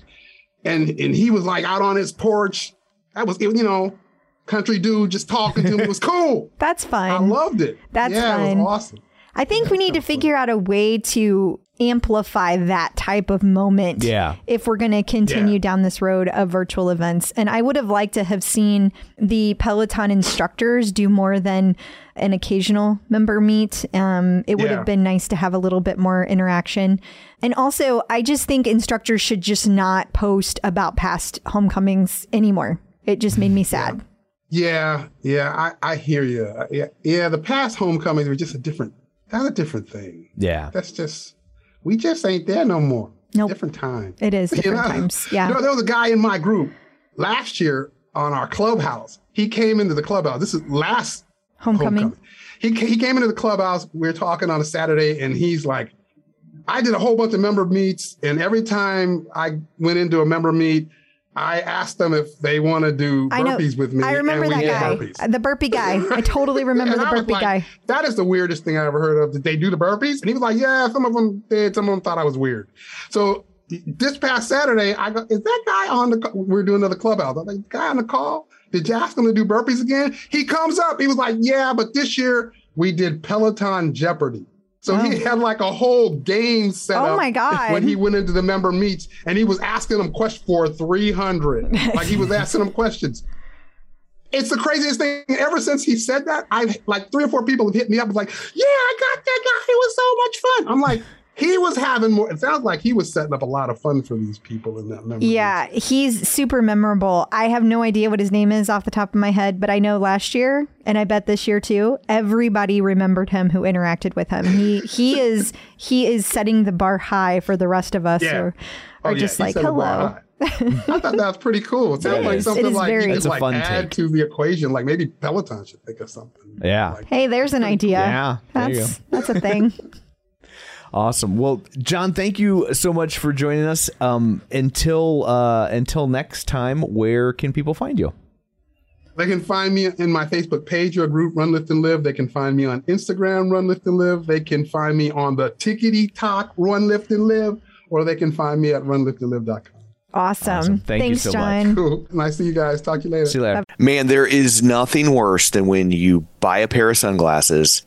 and and he was like out on his porch. That was you know, country dude just talking to me. It was cool. That's fun. I loved it. That's yeah, it was awesome. I think we need to figure out a way to amplify that type of moment. Yeah. If we're going to continue Yeah. down this road of virtual events. And I would have liked to have seen the Peloton instructors do more than an occasional member meet. Um, it would Yeah. have been nice to have a little bit more interaction. And also, I just think instructors should just not post about past homecomings anymore. It just made me sad. Yeah, yeah, I, I hear you. Yeah, yeah. The past homecomings were just a different. That's a different thing. Yeah. That's just. We just ain't there no more. Nope. Different time. It is You different know? times. Yeah. You there was a guy in my group last year on our clubhouse. He came into the clubhouse. This is last Homecoming. He, he came into the clubhouse. We were talking on a Saturday, and he's like, I did a whole bunch of member meets, and every time I went into a member meet, I asked them if they want to do burpees with me. I remember that guy, burpees. the burpee guy. I totally remember the burpee like, guy. That is the weirdest thing I ever heard of. Did they do the burpees? And he was like, Yeah, some of them did. Some of them thought I was weird. So this past Saturday, I go, Is that guy on the? We're doing another clubhouse. I'm like, Guy on the call? Did you ask him to do burpees again? He comes up. He was like, Yeah, but this year we did Peloton Jeopardy. So he had like a whole game set Oh up my God. when he went into the member meets and he was asking them questions for 300. like he was asking them questions. It's the craziest thing. Ever since he said that, I've like three or four people have hit me up. Like, yeah, I got that guy. It was so much fun. I'm like, he was having more. It sounds like he was setting up a lot of fun for these people in that member. Yeah, he's super memorable. I have no idea what his name is off the top of my head, but I know last year, and I bet this year too, everybody remembered him who interacted with him. He he is he is setting the bar high for the rest of us, Yeah. or, Oh, or yeah, just he like the bar hello. high. I thought that was pretty cool. It sounds It like is. It something is like very- you It's could a like fun add take. to the equation. Like maybe Peloton should think of something. Yeah. Like, Hey, there's an idea. Yeah, there you that's that's a thing. Awesome. Well, John, thank you so much for joining us. Um, until uh, until next time, where can people find you? They can find me in my Facebook page or group, Run Lift and Live. They can find me on Instagram, Run Lift and Live. They can find me on the Tickety Talk, Run Lift and Live, or they can find me at runliftandlive.com. Awesome. Awesome. Thank you Thanks, so much. Cool. Nice to see you guys. Talk to you later. See you later. Man, there is nothing worse than when you buy a pair of sunglasses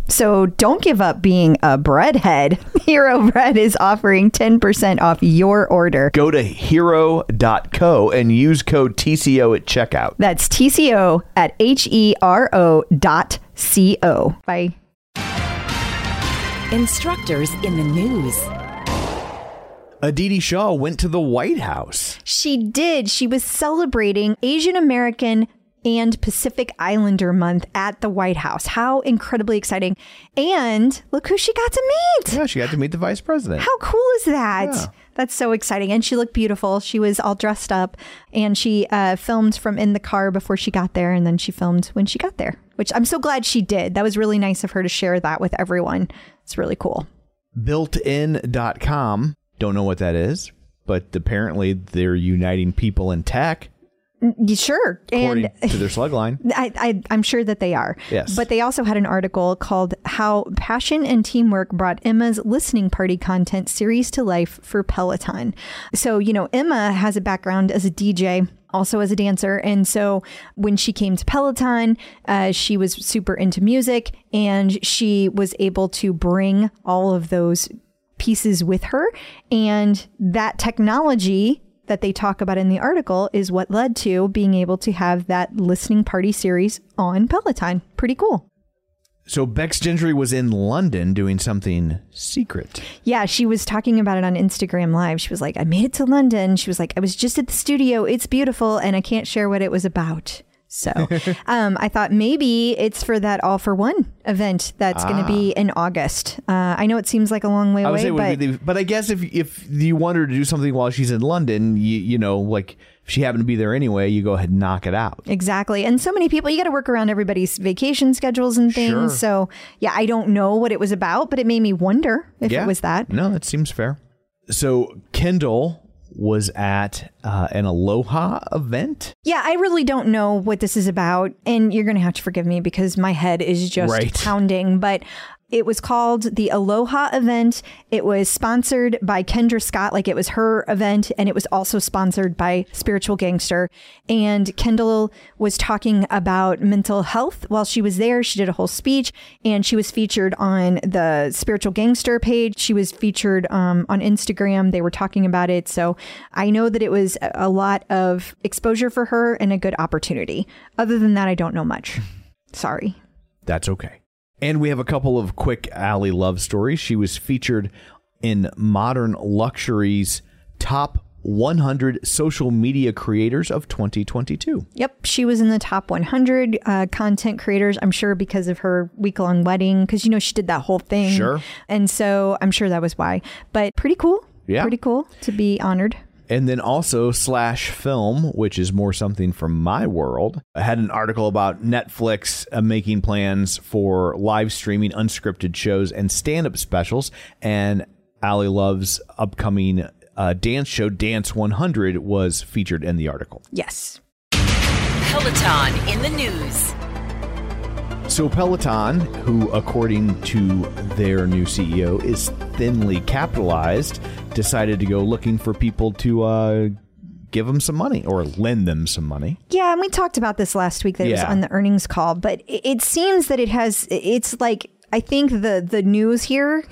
So don't give up being a breadhead. Hero Bread is offering 10% off your order. Go to hero.co and use code TCO at checkout. That's TCO at H E R O dot C O. Bye. Instructors in the news. Aditi Shah went to the White House. She did. She was celebrating Asian American and Pacific Islander Month at the White House. How incredibly exciting. And look who she got to meet. Yeah, she got to meet the vice president. How cool is that? Yeah. That's so exciting. And she looked beautiful. She was all dressed up and she uh, filmed from in the car before she got there. And then she filmed when she got there, which I'm so glad she did. That was really nice of her to share that with everyone. It's really cool. Builtin.com. Don't know what that is, but apparently they're uniting people in tech, Sure. according and to their slug line. I, I, I'm sure that they are. Yes. But they also had an article called How Passion and Teamwork Brought Emma's Listening Party Content Series to Life for Peloton. So, you know, Emma has a background as a DJ. Also, as a dancer. And so when she came to Peloton, uh, she was super into music and she was able to bring all of those pieces with her. And that technology that they talk about in the article is what led to being able to have that listening party series on Peloton. Pretty cool. So Becs Gentry was in London doing something secret. Yeah, she was talking about it on Instagram Live. She was like, I made it to London. She was like, I was just at the studio. It's beautiful, and I can't share what it was about. So um, I thought maybe it's for that All for One event that's going to be in August. Uh, I know it seems like a long way Ah. I away, but be but I guess if if you want her to do something while she's in London, you you know, like if she happened to be there anyway, you go ahead and knock it out. Exactly. And so many people, you got to work around everybody's vacation schedules and things. Sure. So, yeah, I don't know what it was about, but it made me wonder if yeah, it was that. No, that seems fair. So Kendall was at uh, an Aloha event. Yeah, I really don't know what this is about. And you're going to have to forgive me because my head is just Right. pounding. But it was called the Aloha event. It was sponsored by Kendra Scott, like it was her event. And it was also sponsored by Spiritual Gangster. And Kendall was talking about mental health while she was there. She did a whole speech and she was featured on the Spiritual Gangster page. She was featured um, on Instagram. They were talking about it. So I know that it was a lot of exposure for her and a good opportunity. Other than that, I don't know much. Sorry. That's okay. And we have a couple of quick Ally Love stories. She was featured in Modern Luxury's top 100 social media creators of 2022. Yep, she was in the top 100 uh, content creators. I'm sure because of her week long wedding, because you know she did that whole thing. Sure. And so I'm sure that was why. But pretty cool. Yeah. Pretty cool to be honored. And then also Slash Film, which is more something from my world, I had an article about Netflix uh, making plans for live streaming unscripted shows and stand up specials. And Ally Love's upcoming uh, dance show, Dance 100, was featured in the article. Yes. Peloton in the news. So Peloton, who according to their new CEO is thinly capitalized, decided to go looking for people to uh, give them some money or lend them some money. Yeah, and we talked about this last week that it was on the earnings call, but it, seems that it has. It's like I think the the news here,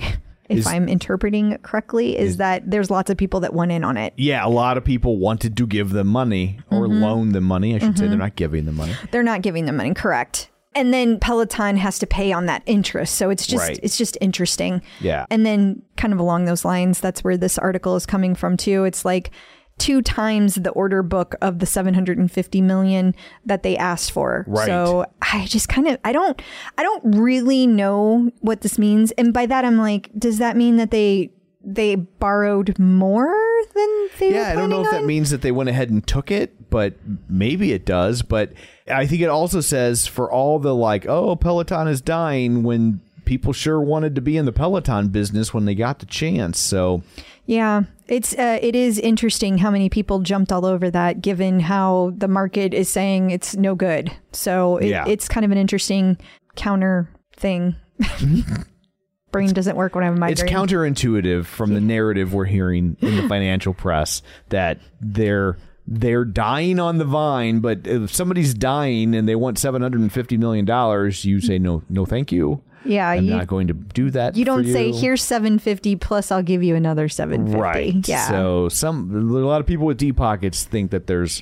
if Is- I'm interpreting correctly, is, that there's lots of people that went in on it. Yeah, a lot of people wanted to give them money or Mm-hmm. loan them money. I should say they're not giving them money. They're not giving them money, correct? And then Peloton has to pay on that interest, so it's just Right. it's just interesting. Yeah. And then kind of along those lines, that's where this article is coming from too. It's like two times the order book of the 750 million that they asked for. Right. So I just kind of I don't I don't really know what this means. And by that I'm like, does that mean that they they borrowed more than they Yeah, I don't know planning if that means that they went ahead and took it, but maybe it does. But I think it also says for all the like, oh, Peloton is dying when people sure wanted to be in the Peloton business when they got the chance. So Yeah, it's uh, it is interesting how many people jumped all over that, given how the market is saying it's no good. So it, Yeah. it's kind of an interesting counter thing. Brain doesn't work when I have a it's counterintuitive from the narrative we're hearing in the financial press that they're they're dying on the vine, but if somebody's dying and they want seven hundred and fifty million dollars, you say no, no, thank you. yeah, I'm you, not going to do that. you don't for say here's seven fifty plus I'll give you another seven fifty. right. Yeah. So some a lot of people with deep pockets think that there's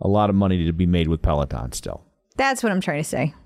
a lot of money to be made with Peloton still. That's what I'm trying to say.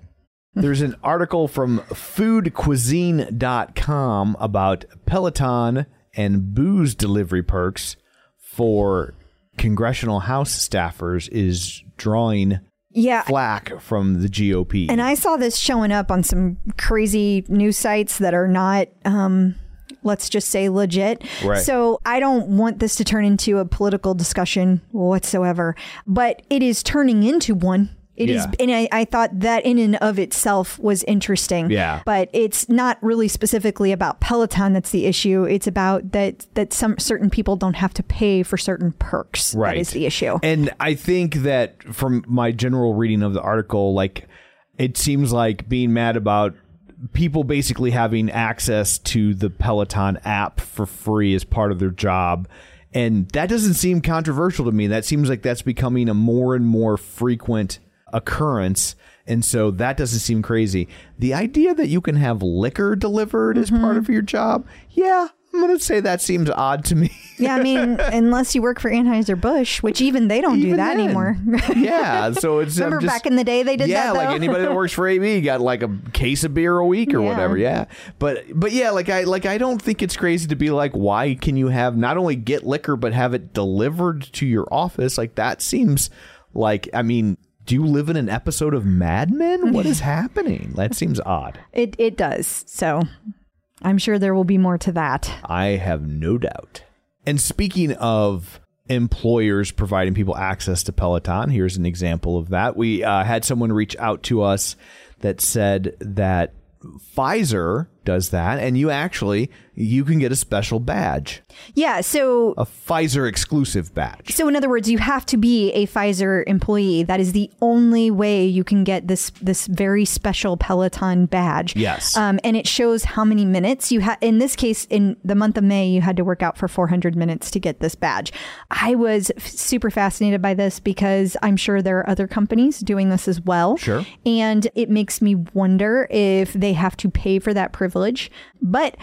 There's an article from foodcuisine.com about Peloton and booze delivery perks for congressional House staffers is drawing Yeah. flack from the GOP. And I saw this showing up on some crazy news sites that are not, um, let's just say, legit. Right. So I don't want this to turn into a political discussion whatsoever, but it is turning into one. It is, Yeah. and I, I thought that in and of itself was interesting. Yeah. But it's not really specifically about Peloton that's the issue. It's about that that some certain people don't have to pay for certain perks. Right. That is the issue. And I think that from my general reading of the article, like it seems like being mad about people basically having access to the Peloton app for free as part of their job. And that doesn't seem controversial to me. That seems like that's becoming a more and more frequent occurrence. And so that doesn't seem crazy. The idea that you can have liquor delivered as part of mm-hmm. your job, yeah, I'm going to say that seems odd to me. yeah, I mean, unless you work for Anheuser Busch, which even they don't do that then. anymore. yeah, so it's Remember just- back in the day they did yeah, that, like anybody that works for AB got like a case of beer a week or Yeah. whatever. Yeah, but but yeah, like I like I don't think it's crazy to be like, why can you have not only get liquor but have it delivered to your office? Like that seems like I mean. Do you live in an episode of Mad Men? What is happening? That seems odd. It it does. So I'm sure there will be more to that. I have no doubt. And speaking of employers providing people access to Peloton, here's an example of that. We uh, had someone reach out to us that said that Pfizer does that, and you actually you can get a special badge, Yeah, so a Pfizer exclusive badge. so in other words, you have to be a Pfizer employee. That is the only way you can get this this very special Peloton badge. Yes. Um, and it shows how many minutes you had. In this case, in the month of May, you had to work out for 400 minutes to get this badge. I was f- super fascinated by this because I'm sure there are other companies doing this as well. Sure. And it makes me wonder if they have to pay for that privilege. But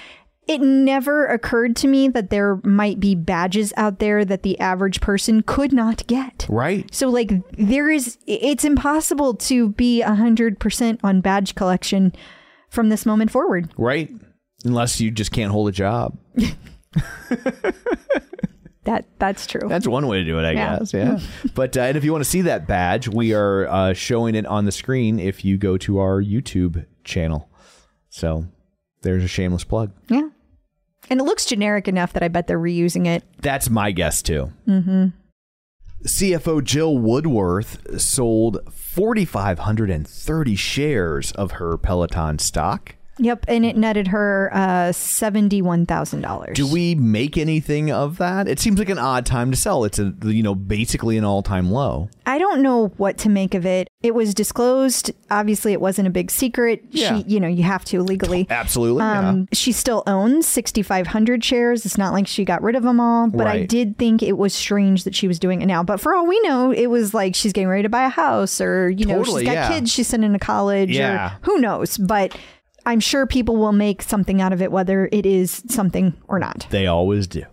it never occurred to me that there might be badges out there that the average person could not get. Right. So, like, there is, it's impossible to be 100% on badge collection from this moment forward. right? Unless you just can't hold a job. That that's true. That's one way to do it, I Yeah. guess. Yeah. but uh, and if you want to see that badge, we are uh, showing it on the screen if you go to our YouTube channel. So there's a shameless plug. yeah. And it looks generic enough that I bet they're reusing it. That's my guess too. Mm-hmm. CFO Jill Woodworth sold 4,530 shares of her Peloton stock. Yep, and it netted her uh, seventy-one thousand dollars. Do we make anything of that? It seems like an odd time to sell. It's a you know basically an all time low. I don't know what to make of it. It was disclosed. Obviously, it wasn't a big secret. Yeah. She, you know, you have to legally. Absolutely. Um, she still owns 6,500 shares. It's not like she got rid of them all, but I did think it was strange that she was doing it now. But for all we know, it was like she's getting ready to buy a house or, you know, she's got yeah. kids she's sending to college Yeah. or who knows. But I'm sure people will make something out of it, whether it is something or not. They always do.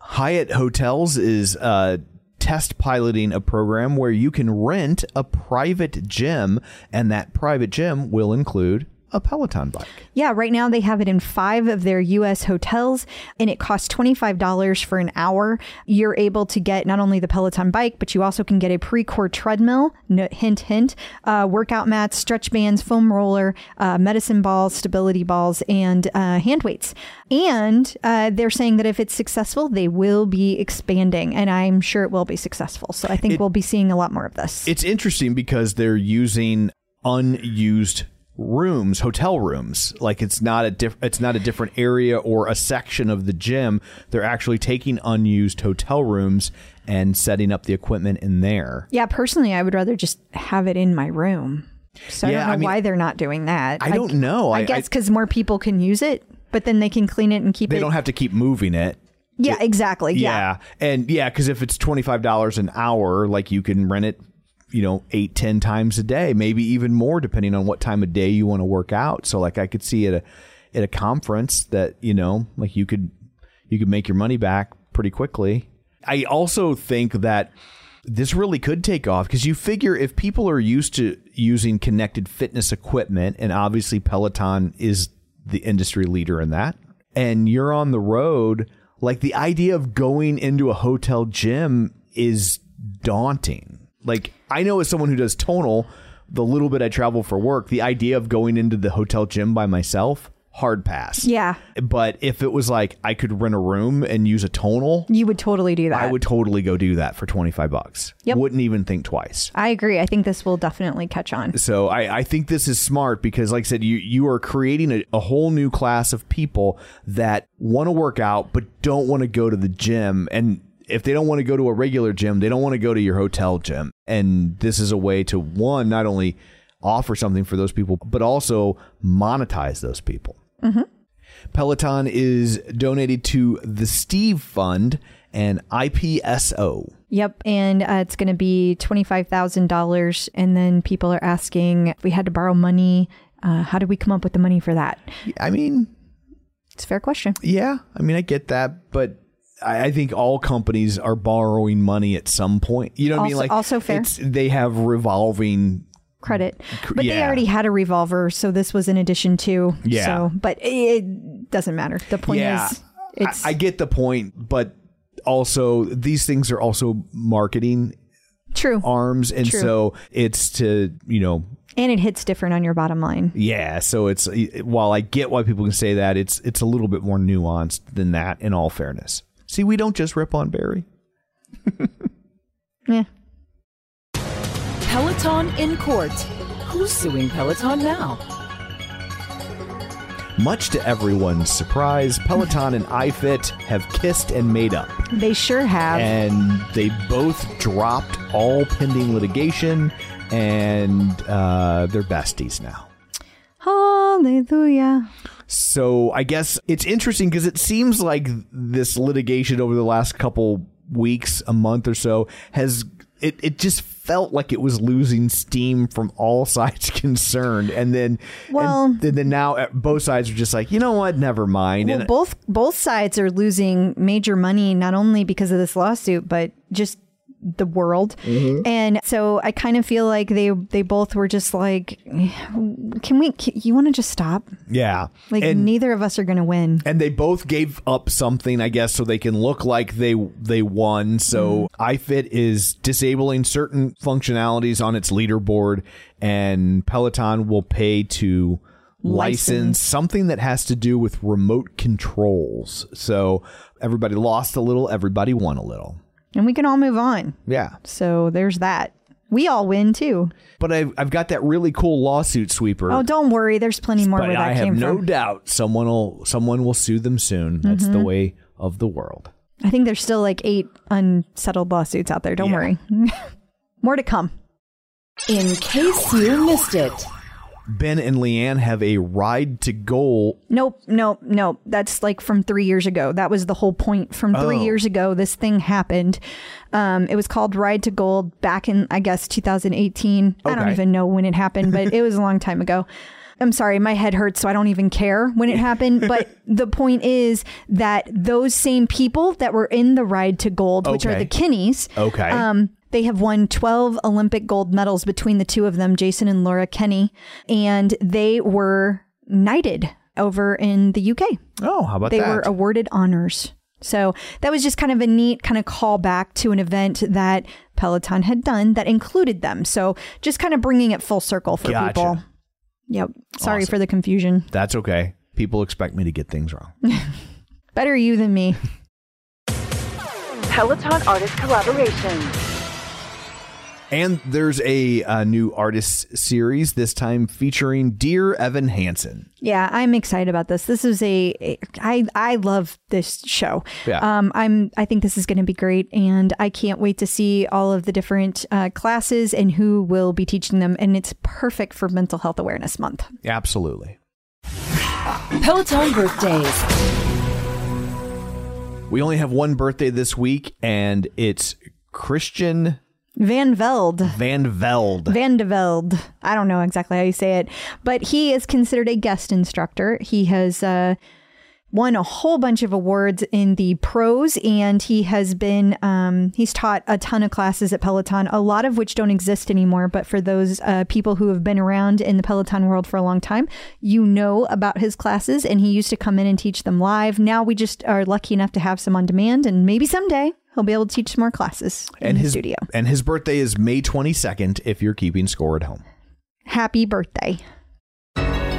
Hyatt Hotels is uh, test piloting a program where you can rent a private gym, and that private gym will include a Peloton bike. Yeah, right now they have it in five of their US hotels and it costs $25 for an hour. You're able to get not only the Peloton bike, but you also can get a Precor treadmill, no, hint, hint, uh, workout mats, stretch bands, foam roller, uh, medicine balls, stability balls, and uh, hand weights. And uh, they're saying that if it's successful, they will be expanding, and I'm sure it will be successful. So I think It- we'll be seeing a lot more of this. It's interesting because they're using unused rooms, hotel rooms. Like it's not a diff- it's not a different area or a section of the gym. They're actually taking unused hotel rooms and setting up the equipment in there. Yeah, personally, I would rather just have it in my room. So I don't know I mean- why they're not doing that. I don't know. I, I- guess because more people can use it, but then they can clean it and keep They it. They don't have to keep moving it. yeah, exactly. Yeah. Yeah. And yeah, because if it's $25 an hour, like you can rent it, you know, eight, ten times a day, maybe even more, depending on what time of day you want to work out. So like I could see at a, at a conference that, you know, like you could, you could make your money back pretty quickly. I also think that this really could take off because you figure if people are used to using connected fitness equipment, and obviously Peloton is the industry leader in that, and you're on the road, like the idea of going into a hotel gym is daunting. Like I know as someone who does tonal, the little bit I travel for work, the idea of going into the hotel gym by myself, hard pass. Yeah. But if it was like I could rent a room and use a tonal, You would totally do that. I would totally go do that for 25 bucks. Yep. Wouldn't even think twice. I agree. I think this will definitely catch on. So I, I think this is smart because, like I said, you, you are creating a, a whole new class of people that want to work out but don't want to go to the gym. And if they don't want to go to a regular gym, they don't want to go to your hotel gym. And this is a way to, one, not only offer something for those people, but also monetize those people. Peloton is donated to the Steve Fund and IPSO. Yep. And uh, it's going to be $25,000. And then people are asking if we had to borrow money, uh, how did we come up with the money for that? I mean, It's a fair question. yeah, I mean, I get that, but I, think all companies are borrowing money at some point. You know what I mean? Also- Like, also fair. It's, they have revolving. Credit. But they already had a revolver. So this was in addition to. Yeah. So, but it doesn't matter. The point yeah, is, it's. I, I get the point, but also these things are also marketing True. arms, and True. so it's to you know and it hits different on your bottom line. Yeah, so it's while I get why people can say that, it's it's a little bit more nuanced than that. In all fairness, see, we don't just rip on Barry. Yeah. Peloton in court. Who's suing Peloton now? Much to everyone's surprise, Peloton and iFit have kissed and made up, They sure have. and they both dropped all pending litigation, and uh, they're besties now. Hallelujah. So I guess it's interesting because it seems like this litigation over the last couple weeks, a month or so, has it, it just felt like it was losing steam from all sides concerned, and then Well- and, then now uh, both sides are just like, you know what, never mind. Well, and both both sides are losing major money not only because of this lawsuit, but just the world. Mm-hmm. And so I kind of feel like they they both were just like, can we? Can, you want to just stop? Yeah. Like and, neither of us are going to win. and they both gave up something, I guess, so they can look like they they won. So mm-hmm. iFit is disabling certain functionalities on its leaderboard, and Peloton will pay to License. something that has to do with remote controls. So everybody lost a little, everybody won a little. And we can all move on. Yeah. So there's that. We all win too. But I've, I've got that really cool lawsuit sweeper. Oh, don't worry. There's plenty more but where that I have came no from. doubt someone will someone will sue them soon. That's Mm-hmm. the way of the world. I think there's still like eight unsettled lawsuits out there. Don't Yeah. worry. more to come. In case you missed it. Ben and Leanne have a ride to goal. Nope, nope, nope. That's like from three years ago. That was the whole point. From three Oh. years ago, this thing happened. Um, it was called Ride to Gold back in, I guess, 2018. I don't even know when it happened, but it was a long time ago. I'm sorry, my head hurts, so I don't even care when it happened. But the point is that those same people that were in the Ride to Gold, which are the Kennys, Okay. um, they have won 12 Olympic gold medals between the two of them, Jason and Laura Kenny, and they were knighted over in the UK. oh, how about They that? They were awarded honors. So that was just kind of a neat kind of callback to an event that Peloton had done that included them. So just kind of bringing it full circle for Gotcha. people. Yep. Sorry Awesome. for the confusion. That's okay. People expect me to get things wrong. Better you than me. Peloton artist collaboration. And there's a, uh new artist series this time featuring Dear Evan Hansen. Yeah, I'm excited about this. This is a, a I I love this show. Yeah. Um, I'm I think this is going to be great, and I can't wait to see all of the different uh, classes and who will be teaching them. And it's perfect for Mental Health Awareness Month. Absolutely. Peloton birthdays. We only have one birthday this week, and it's Christian Van Veld. Van Veld. Van de Veld. I don't know exactly how you say it, but he is considered a guest instructor. He has uh, won a whole bunch of awards in the pros, and he has been um, he's taught a ton of classes at Peloton, a lot of which don't exist anymore. But for those uh, people who have been around in the Peloton world for a long time, you know about his classes, and he used to come in and teach them live. Now we just are lucky enough to have some on demand, and maybe someday. He'll be able to teach some more classes in and the his studio. and his birthday is May 22nd if you're keeping score at home. Happy birthday.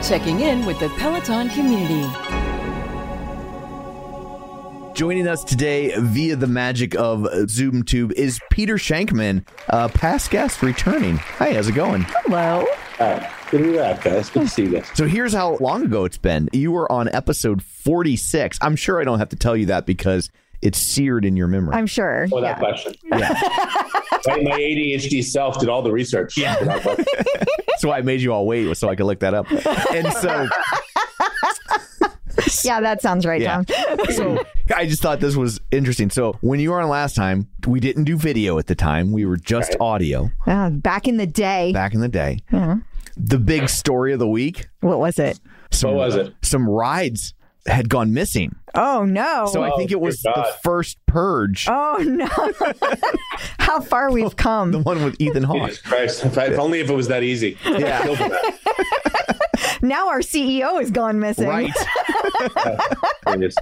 Checking in with the Peloton community. Joining us today via the magic of ZoomTube is Peter Shankman, uh, past guest returning. Hi, how's it going? Hello. Uh, good to be back, guys. Good to see you guys. So here's how long ago it's been. You were on episode 46. I'm sure I don't have to tell you that because it's seared in your memory. I'm sure. Without question. my, my ADHD self did all the research. Without question. That's why I made you all wait so I could look that up. And so, Yeah, that sounds right, yeah. Tom. So I just thought this was interesting. So when you were on last time, we didn't do video at the time. We were just audio Ah, back in the day. back in the day. The big story of the week. What was it? Some, What was it? Some rides had gone missing. Oh no. So I think it was dear the first purge, oh no. How far we've come. the one with Ethan Hawke. Jesus Christ. If, I, if only if it was that easy. Yeah. That. Now our CEO is gone missing. Right. I mean, it's-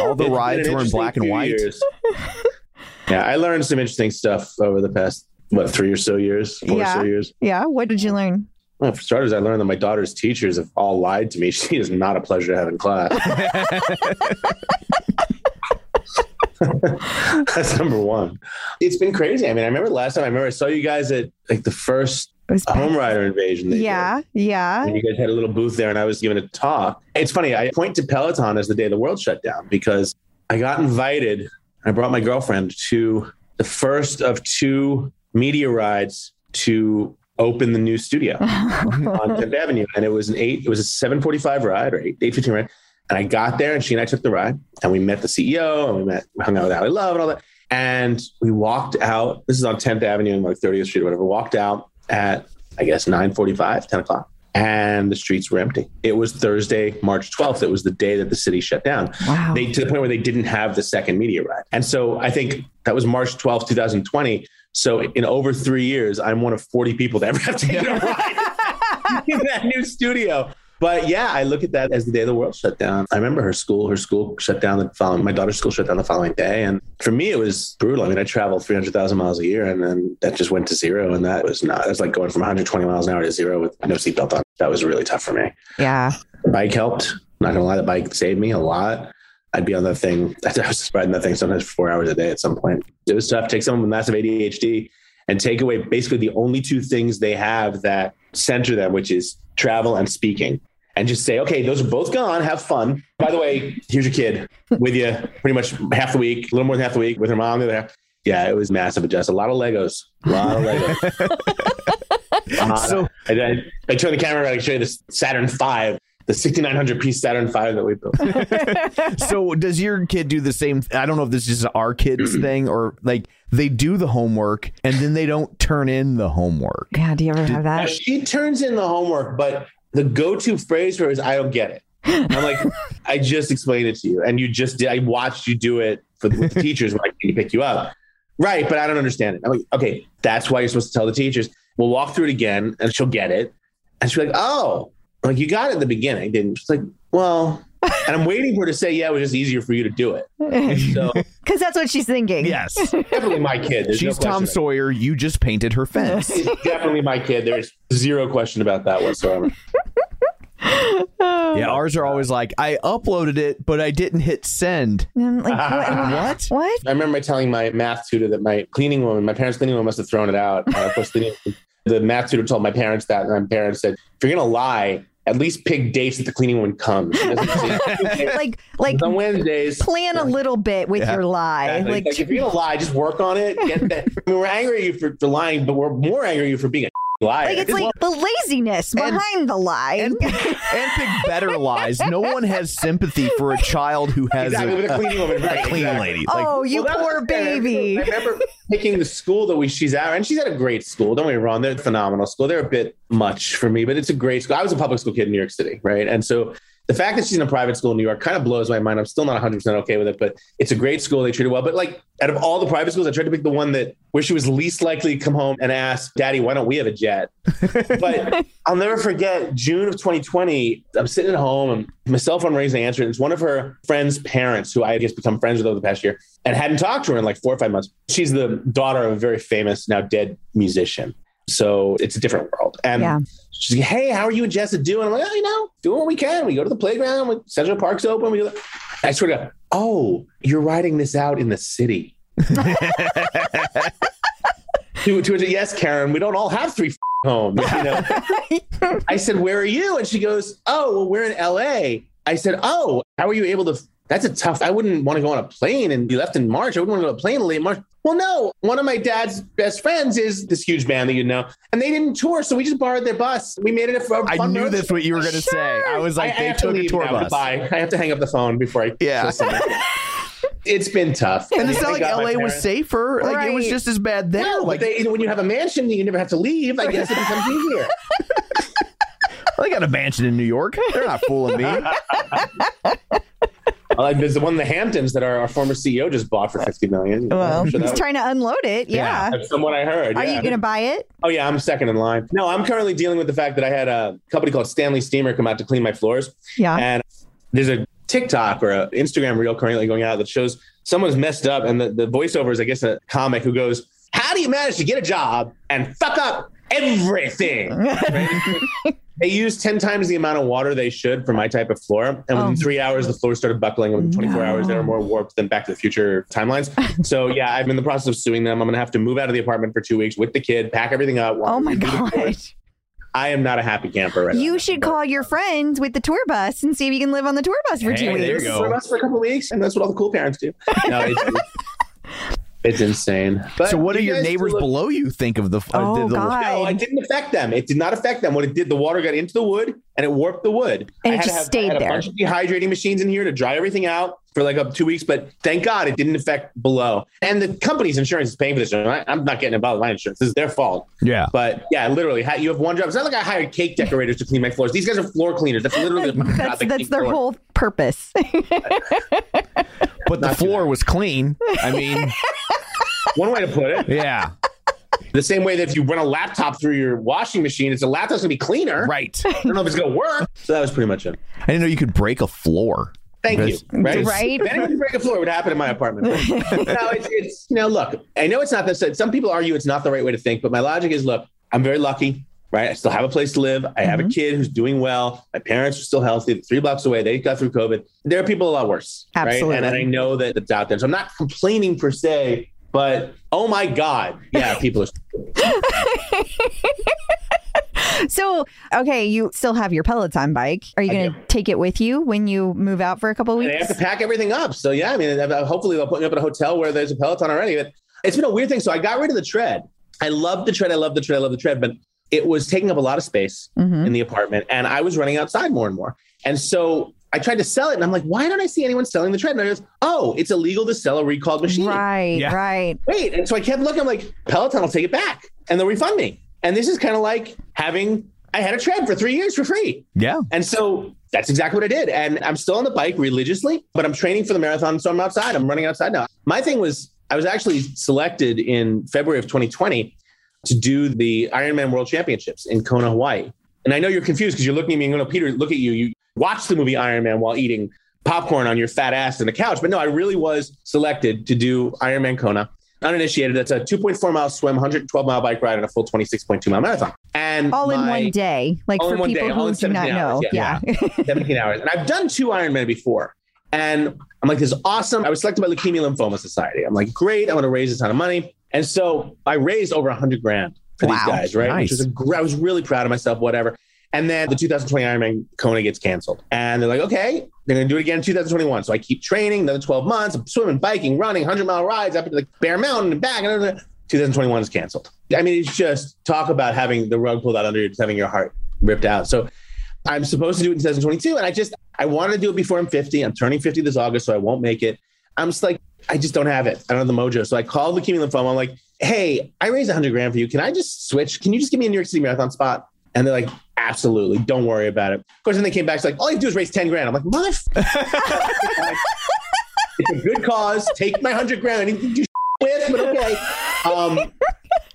All the it's rides were in black and white. years. yeah, I learned some interesting stuff over the past, what, three or so years? Four Yeah. or so years. Yeah. What did you learn? Well, for starters, I learned that my daughter's teachers have all lied to me. She is not a pleasure to have in class. That's number one. It's been crazy. I mean, I remember last time I remember I saw you guys at like the first home rider invasion. they did. Yeah. Yeah. And you guys had a little booth there, and I was giving a talk. It's funny. I point to Peloton as the day the world shut down because I got invited. I brought my girlfriend to the first of two media rides to open the new studio on 10th Avenue, and it was an eight. It was a 7:45 ride or eight eight fifteen ride. And I got there, and she and I took the ride, and we met the CEO, and we met, we hung out with Ally Love and all that. And we walked out. This is on 10th Avenue and like 30th Street or whatever. Walked out at I guess 9:45, 10 o'clock. and the streets were empty. It was Thursday, March 12th. It was the day that the city shut down. Wow. They to the point where they didn't have the second media ride. And so I think that was March 12th, 2020. So in over three years, I'm one of 40 people to ever have taken a ride in that new studio. But yeah, I look at that as the day the world shut down. I remember her school, her school shut down the following, my daughter's school shut down the following day. And for me, it was brutal. I mean, I traveled 300,000 miles a year and then that just went to zero. And that was not, it's like going from 120 miles an hour to zero with no seatbelt on. That was really tough for me. Yeah. The bike helped. Not gonna lie, the bike saved me a lot. I'd be on that thing. I was riding that thing sometimes for four hours a day at some point. It was tough. Take someone with massive ADHD and take away basically the only two things they have that center them, which is travel and speaking. And just say, okay, those are both gone. Have fun. By the way, here's your kid with you pretty much half the week, a little more than half the week with her mom. The other half. Yeah, it was massive adjust. A lot of Legos. A lot of Legos. So- I, I, I turn the camera around. I can show you this Saturn V, the 6900 piece Saturn V that we built. so does your kid do the same i don't know if this is our kids thing or like they do the homework and then they don't turn in the homework Yeah. Do you ever have that? Uh, she turns in the homework, but the go-to phrase for her is "I don't get it." I'm like, I just explained it to you, and you just did. I watched you do it for with the teachers when I came to pick you up. Right, but I don't understand it. I'm like, okay, that's why you're supposed to tell the teachers. We'll walk through it again, and she'll get it, and she'll be like, oh, like you got it in the beginning, didn't? you? She's like, well, and I'm waiting for her to say, yeah, it was just easier for you to do it. So Because that's what she's thinking. yes definitely my kid. There's no she's tom sawyer you just painted her fence definitely my kid. There's zero question about that whatsoever. yeah ours are always like i uploaded it but i didn't hit send I'm like, what? what What? I remember telling my math tutor that my cleaning woman, my parents' cleaning woman, must have thrown it out. And of course, the, the math tutor told my parents that, and my parents said, "If you're gonna lie, at least pick dates that the cleaning woman comes." She doesn't say- Like, like on Wednesdays. plan a little bit with Yeah. your lie. Exactly. Like, Like, if you're gonna lie, just work on it. Get that. I mean, we're angry at you for, for lying, but we're more angry at you for being a liar. like it's like the laziness behind the lie. and, and pick better lies no one has sympathy for a child who has exactly with a a, cleaning woman. Right, a cleaning exactly. lady oh, like oh, you Well, poor baby. I remember picking the school that we she's at, and she's at a great school. Don't get me wrong; they're a phenomenal school. They're a bit much for me, but it's a great school. I was a public school kid in New York City, right? And so the fact that she's in a private school in New York kind of blows my mind. I'm still not 100 percent okay with it, but it's a great school. They treat her well. But like out of all the private schools, I tried to pick the one that where she was least likely to come home and ask, "Daddy, why don't we have a jet?" but I'll never forget June of 2020. I'm sitting at home and my cell phone rings and I answer it. It's one of her friend's parents who I guess become friends with over the past year and hadn't talked to her in like four or five months. She's the daughter of a very famous, now dead musician. So it's a different world. And Yeah. she's like, Hey, how are you and Jessa doing? I'm like, oh, you know, doing what we can. We go to the playground, we, Central Park's open. We do that. I swear to God, oh, you're writing this out in the city. to, to, yes, Karen, we don't all have three f- homes. You know? I said, Where are you? And she goes, Oh, well, we're in LA. I said, Oh, how are you able to? That's a tough. I wouldn't want to go on a plane and be left in March. I wouldn't want to go on a plane in late March. Well, no, one of my dad's best friends is this huge band that you know, and they didn't tour, so we just borrowed their bus. We made it a fun I knew road this what you were going to say. I was like, I- I they to took a tour now. bus. Goodbye. I have to hang up the phone before I. Yeah. it's been tough. And it's I not like LA was safer. Like it was just as bad there. No, like but they, when you have a mansion, you never have to leave. I guess it becomes easier. they got a mansion in New York. They're not fooling me. Like there's the one in the Hamptons that our, our former CEO just bought for fifty million. well, sure he's that- trying to unload it. Yeah. That's from what I heard. Are yeah. you going to buy it? Oh yeah, I'm second in line. No, I'm currently dealing with the fact that I had a company called Stanley Steamer come out to clean my floors, Yeah. and there's a TikTok or a Instagram reel currently going out that shows someone's messed up, and the, the voiceover is, I guess, a comic who goes, "How do you manage to get a job and fuck up everything?" Right? They use 10 times the amount of water they should for my type of floor. And within Oh. three hours, the floor started buckling. And within 24 No. hours, they were more warped than Back to the Future timelines. so, yeah, I'm in the process of suing them. I'm going to have to move out of the apartment for two weeks with the kid, pack everything up. Oh my God. I am not a happy camper right now. You should call your friends with the tour bus and see if you can live on the tour bus for Hey, two there weeks. you For go. us for a couple weeks, and that's what all the cool parents do. No, it's, it's insane. But So, what do your neighbors look- below you think of the? Uh, Oh, the, the God. No, it didn't affect them. It did not affect them. What it did, the water got into the wood and it warped the wood. And I it had just to have, stayed I had there. a bunch of dehydrating machines in here to dry everything out for like up two weeks. But thank God it didn't affect below. And the company's insurance is paying for this. I, I'm not getting involved with my insurance. This is their fault. Yeah. But yeah, literally, you have one job. It's not like I hired cake decorators to clean my floors. These guys are floor cleaners. That's literally the That's that's their whole purpose. But the floor was clean. I mean, one way to put it. yeah. The same way that if you run a laptop through your washing machine, it's a laptop's gonna be cleaner. Right. I don't know if it's gonna work. So that was pretty much it. I didn't know you could break a floor. Thank you. Right? Right? If anyone can break a floor, it would happen in my apartment. no, it's, it's you know, look, I know it's not the some people argue it's not the right way to think, but my logic is look, I'm very lucky, right? I still have a place to live. I have a mm-hmm. kid who's doing well. My parents are still healthy. Three blocks away. They got through COVID. There are people a lot worse. Right? Absolutely. And, and I know that it's out there. So I'm not complaining per se, but oh my God. Yeah, people are so, okay, you still have your Peloton bike. Are you going to take it with you when you move out for a couple And weeks? they have to pack everything up. So yeah, I mean, hopefully they'll put me up at a hotel where there's a Peloton already. But it's been a weird thing. So I got rid of the tread. I love the tread. I love the tread. I love the tread, but it was taking up a lot of space Mhm. in the apartment, and I was running outside more and more. And so I tried to sell it, and I'm like, why don't I see anyone selling the tread? And I goes, oh, it's illegal to sell a recalled machine. Right, Yeah. right. Wait, and so I kept looking. I'm like, Peloton will take it back, and they'll refund me. And this is kind of like having I had a tread for three years for free. Yeah. And so that's exactly what I did. And I'm still on the bike religiously, but I'm training for the marathon. So I'm outside. I'm running outside now. My thing was, I was actually selected in February of 2020 to do the Ironman World Championships in Kona, Hawaii. And I know you're confused because you're looking at me and going, Peter, look at you. You watched the movie Iron Man while eating popcorn on your fat ass in the couch. But no, I really was selected to do Ironman Kona. Uninitiated, that's a 2.4 mile swim, 112 mile bike ride, and a full 26.2 mile marathon. And All in one day, like all for in one people day, all who in do not 17 know. hours, Yeah. yeah. 17 hours. And I've done two Ironman before. And I'm like, this is awesome. I was selected by Leukemia Lymphoma Society. I'm like, great. I want to raise a ton of money. And so I raised over 100 grand for Wow. these guys, right? Nice. Which was a, gr- I was really proud of myself, whatever. And then the 2020 Ironman Kona gets canceled. And they're like, okay, they're going to do it again in 2021. So I keep training another 12 months. I'm swimming, biking, running, 100 mile rides up to the Bear Mountain and back. And 2021 is canceled. I mean, it's just talk about having the rug pulled out under you, having your heart ripped out. So I'm supposed to do it in 2022. And I just, I wanted to do it before I'm 50. I'm turning 50 this August, so I won't make it. I'm just like, I just don't have it. I don't have the mojo. So I called Leukemia Lymphoma. I'm like, hey, I raised 100 grand for you. Can I just switch? Can you just give me a New York City Marathon spot? And they're like, absolutely. Don't worry about it. Of course, then they came back. It's like, all you have to do is raise 10 grand. I'm like, motherfucker. it's a good cause. Take my 100 grand. I need to do with, but okay. Um,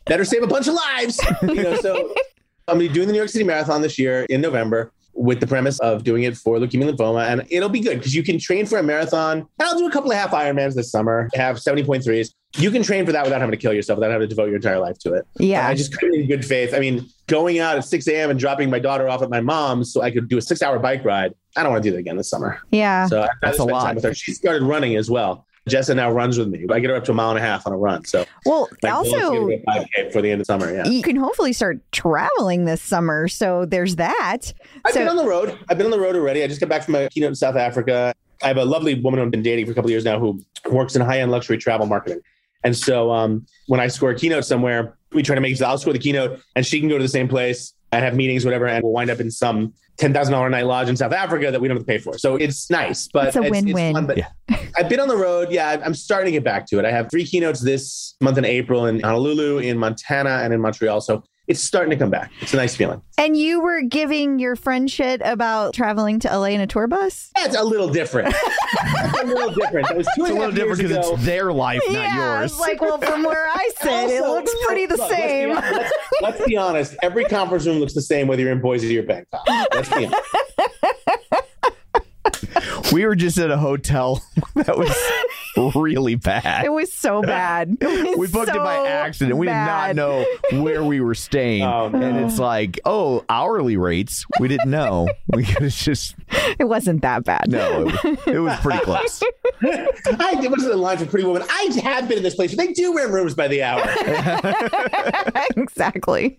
better save a bunch of lives. You know, so I'm gonna be doing the New York City Marathon this year in November with the premise of doing it for leukemia lymphoma. And it'll be good because you can train for a marathon. And I'll do a couple of half Ironmans this summer, have 70.3s. You can train for that without having to kill yourself, without having to devote your entire life to it. Yeah. I just couldn't in good faith. I mean, going out at 6 a.m. and dropping my daughter off at my mom's so I could do a six hour bike ride. I don't want to do that again this summer. Yeah. So I'd That's a lot. time with her. She started running as well. Jessa now runs with me. I get her up to a mile and a half on a run. So Well, my goal is to also, get her to 5K before the end of summer. Yeah. you can hopefully start traveling this summer. So there's that. I've been on the road. I've been on the road already. I just got back from a keynote in South Africa. I have a lovely woman I've been dating for a couple of years now who works in high end luxury travel marketing. And so um, when I score a keynote somewhere, we try to make I'll score the keynote and she can go to the same place and have meetings, whatever, and we'll wind up in some ten thousand dollar night lodge in South Africa that we don't have to pay for. So it's nice, but It's a win-win. but Yeah. I've been on the road. Yeah, I'm- I'm starting to get back to it. I have three keynotes this month in April in Honolulu, in Montana, and in Montreal. So it's starting to come back. It's a nice feeling. and you were giving your friend shit about traveling to LA in a tour bus? That's a little different. That's a little different. That was two It's a and a little different because it's their life, not yeah. yours. It's like, well, from where I sit, it looks pretty the look, let's be same. Let's, let's be honest. Every conference room looks the same whether you're in Boise or Bangkok. Let's be honest. we were just at a hotel that was really bad. It was so bad. Was we booked it by accident. We bad. did not know where we were staying. Oh, no. And it's like, oh, hourly rates. We didn't know. We could have just, It wasn't that bad. no, it, was- it was pretty close. I did what's the line for Pretty Woman. I have been in this place. They do rent rooms by the hour. exactly.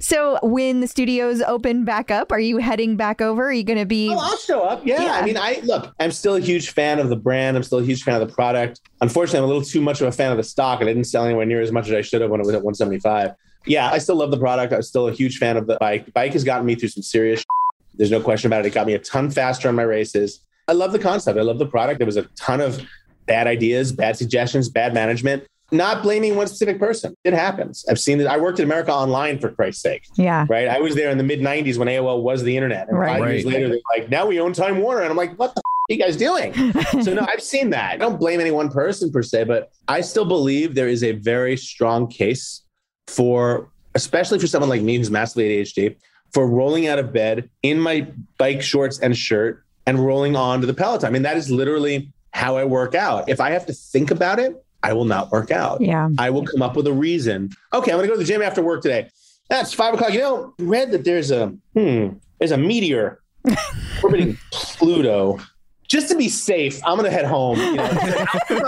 So when the studios open back up, are you heading back over? Are you going to be? Oh, I'll show up. Yeah. Yeah. I mean, I look, I'm still a huge fan of the brand. I'm still a huge fan of the product. Unfortunately, I'm a little too much of a fan of the stock, and I didn't sell anywhere near as much as I should have when it was at 175. Yeah, I still love the product. I'm still a huge fan of the bike. The bike has gotten me through some serious. There's no question about it. It got me a ton faster on my races. I love the concept. I love the product. There was a ton of bad ideas, bad suggestions, bad management. Not blaming one specific person. It happens. I've seen it. I worked at America Online for Christ's sake, Yeah. right? I was there in the mid 90s when AOL was the internet. And Right. five years later, they're like, now we own Time Warner. And I'm like, what the f- are you guys doing? so no, I've seen that. I don't blame any one person per se, but I still believe there is a very strong case for, especially for someone like me who's massively ADHD, for rolling out of bed in my bike shorts and shirt and rolling onto the Peloton. I mean, that is literally how I work out. If I have to think about it, I will not work out. Yeah. I will come up with a reason. Okay, I'm to go to the gym after work today. That's five o'clock. You know, read that there's a hmm, there's a meteor orbiting Pluto. Just to be safe, I'm to head home. you know.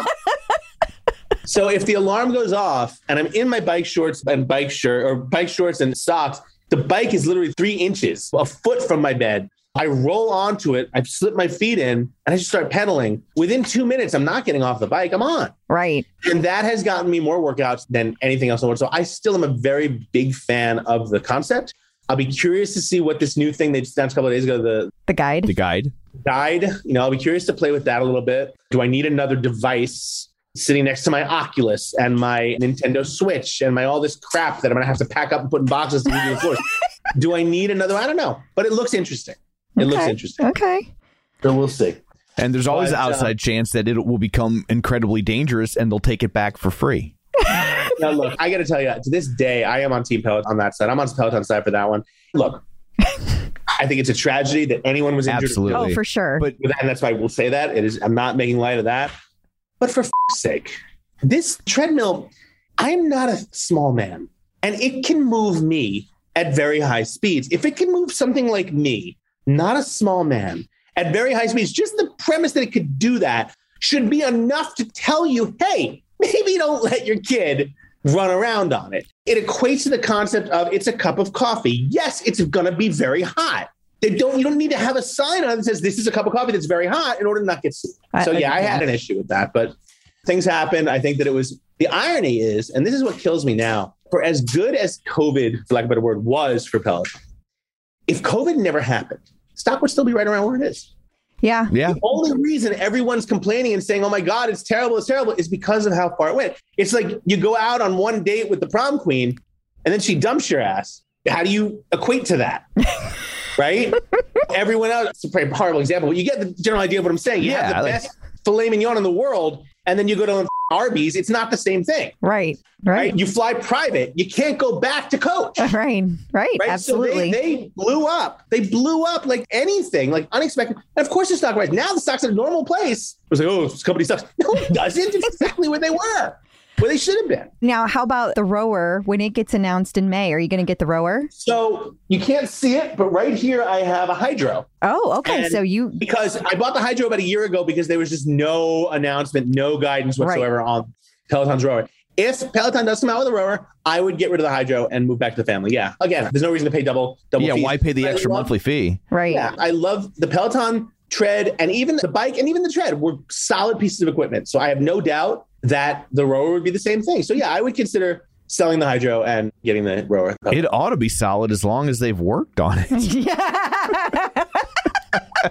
so if the alarm goes off and I'm in my bike shorts and bike shirt or bike shorts and socks, the bike is literally three inches, a foot from my bed. I roll onto it. I slip my feet in and I just start pedaling. Within two minutes, I'm not getting off the bike. I'm on. Right. And that has gotten me more workouts than anything else in the world. So I still am a very big fan of the concept. I'll be curious to see what this new thing they just announced a couple of days ago, the The guide. The guide. guide. You know, I'll be curious to play with that a little bit. Do I need another device sitting next to my Oculus and my Nintendo Switch and my all this crap that I'm gonna have to pack up and put in boxes to the floors? Do I need another? I don't know, but it looks interesting. It looks interesting. Okay. So we'll see. And there's always But, the uh, outside chance that it will become incredibly dangerous and they'll take it back for free. Now, look, I got to tell you, to this day, I am on Team Peloton on that side. I'm on Peloton side for that one. Look, I think it's a tragedy that anyone was injured. Absolutely. Oh, for sure. But And that's why we'll say that. It is. I'm not making light of that. But for f***'s sake, this treadmill, I'm not a small man, and it can move me at very high speeds. If it can move something like me, not a small man, at very high speeds, just the premise that it could do that should be enough to tell you, hey, maybe don't let your kid run around on it. It equates to the concept of it's a cup of coffee. Yes, it's going to be very hot. They don't. You don't need to have a sign on it that says this is a cup of coffee that's very hot in order to not get sick. So yeah, I had an issue with that, but things happened. I think that it was the irony is, and this is what kills me now. For as good as COVID, for lack of a better word, was for Peloton, if COVID never happened, stock would still be right around where it is. yeah. yeah, The only reason everyone's complaining and saying, "Oh my God, it's terrible, it's terrible," is because of how far it went. It's like you go out on one date with the prom queen, and then she dumps your ass. How do you equate to that? right? Everyone else, it's a pretty horrible example, but you get the general idea of what I'm saying. You Yeah, have the like- best filet mignon in the world, and then you go to Arby's. It's not the same thing, Right. right? Right. You fly private. You can't go back to coach. Right. Right. Right. Absolutely. So they, they blew up. They blew up like anything, like unexpected. And of course, the stock rise. Now the stock's at a normal place. It was like, oh, this company sucks. No, it doesn't. It's exactly where they were, where they should have been. now, how about the rower when it gets announced in May? Are you going to get the rower? So you can't see it, but right here I have a Hydrow Oh, okay. And- so you because I bought the Hydrow about a year ago because there was just no announcement, no guidance whatsoever on Peloton's rower. If Peloton does come out with a rower, I would get rid of the Hydrow and move back to the family. Yeah. Again, there's no reason to pay double double. yeah. fees. Why pay the I extra love- monthly fee? right. Yeah, I love the Peloton tread and even the bike and even the tread were solid pieces of equipment. So I have no doubt that the rower would be the same thing. So yeah, I would consider selling the Hydrow and getting the rower. It ought to be solid as long as they've worked on it. Yeah.